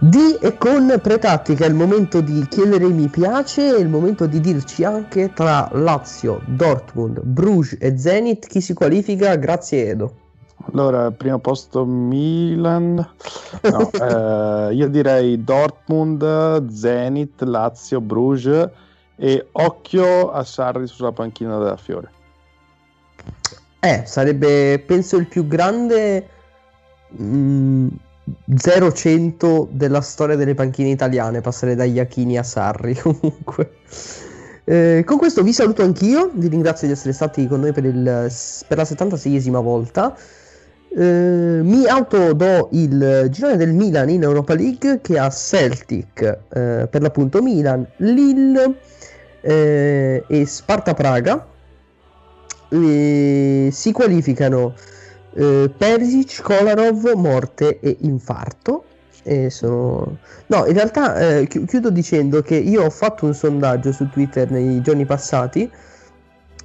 Speaker 3: Di e con Pretattica è il momento di chiedere mi piace, è il momento di dirci anche tra Lazio, Dortmund, Bruges e Zenit chi si qualifica, grazie Edo.
Speaker 12: Allora, primo posto Milan, no, eh, io direi Dortmund, Zenit, Lazio, Bruges e occhio a Sarri sulla panchina della Fiore.
Speaker 3: Eh, sarebbe penso il più grande... Mh, 0-100 della storia delle panchine italiane, passare da Iachini a Sarri comunque. Eh, con questo vi saluto anch'io, vi ringrazio di essere stati con noi per, il, per la 76esima volta. Eh, mi autodo il girone del Milan in Europa League che ha Celtic, eh, per l'appunto Milan, Lille eh, e Sparta Praga. si qualificano eh, Perisic, Kolarov, morte e infarto. E sono... No, in realtà eh, chi- chiudo dicendo che io ho fatto un sondaggio su Twitter nei giorni passati.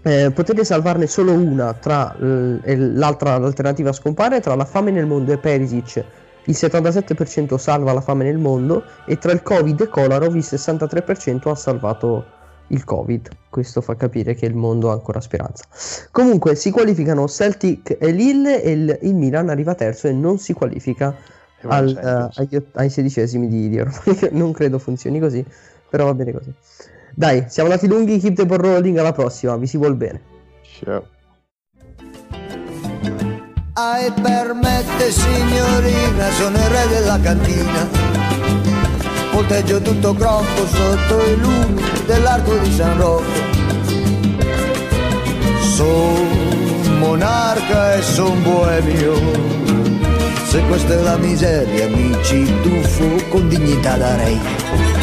Speaker 3: Eh, potete salvarne solo una tra l- l'altra l'alternativa scompare tra la fame nel mondo e Perisic il 77% salva la fame nel mondo e tra il covid e Kolarov il 63% ha salvato il Covid. Questo fa capire che il mondo ha ancora speranza. Comunque si qualificano Celtic e Lille e il, il Milan arriva terzo e non si qualifica al, uh, agli, ai sedicesimi di, di Europa. non credo funzioni così, però va bene così. Dai, siamo andati lunghi, keep the ball rolling, alla prossima, vi si vuol bene.
Speaker 12: Ciao.
Speaker 13: Ai permette signorina, sono il re della cantina volteggio tutto groppo sotto i lumi dell'arco di San Rocco. Son monarca e son boemio, se questa è la miseria mi ci tuffo con dignità da re.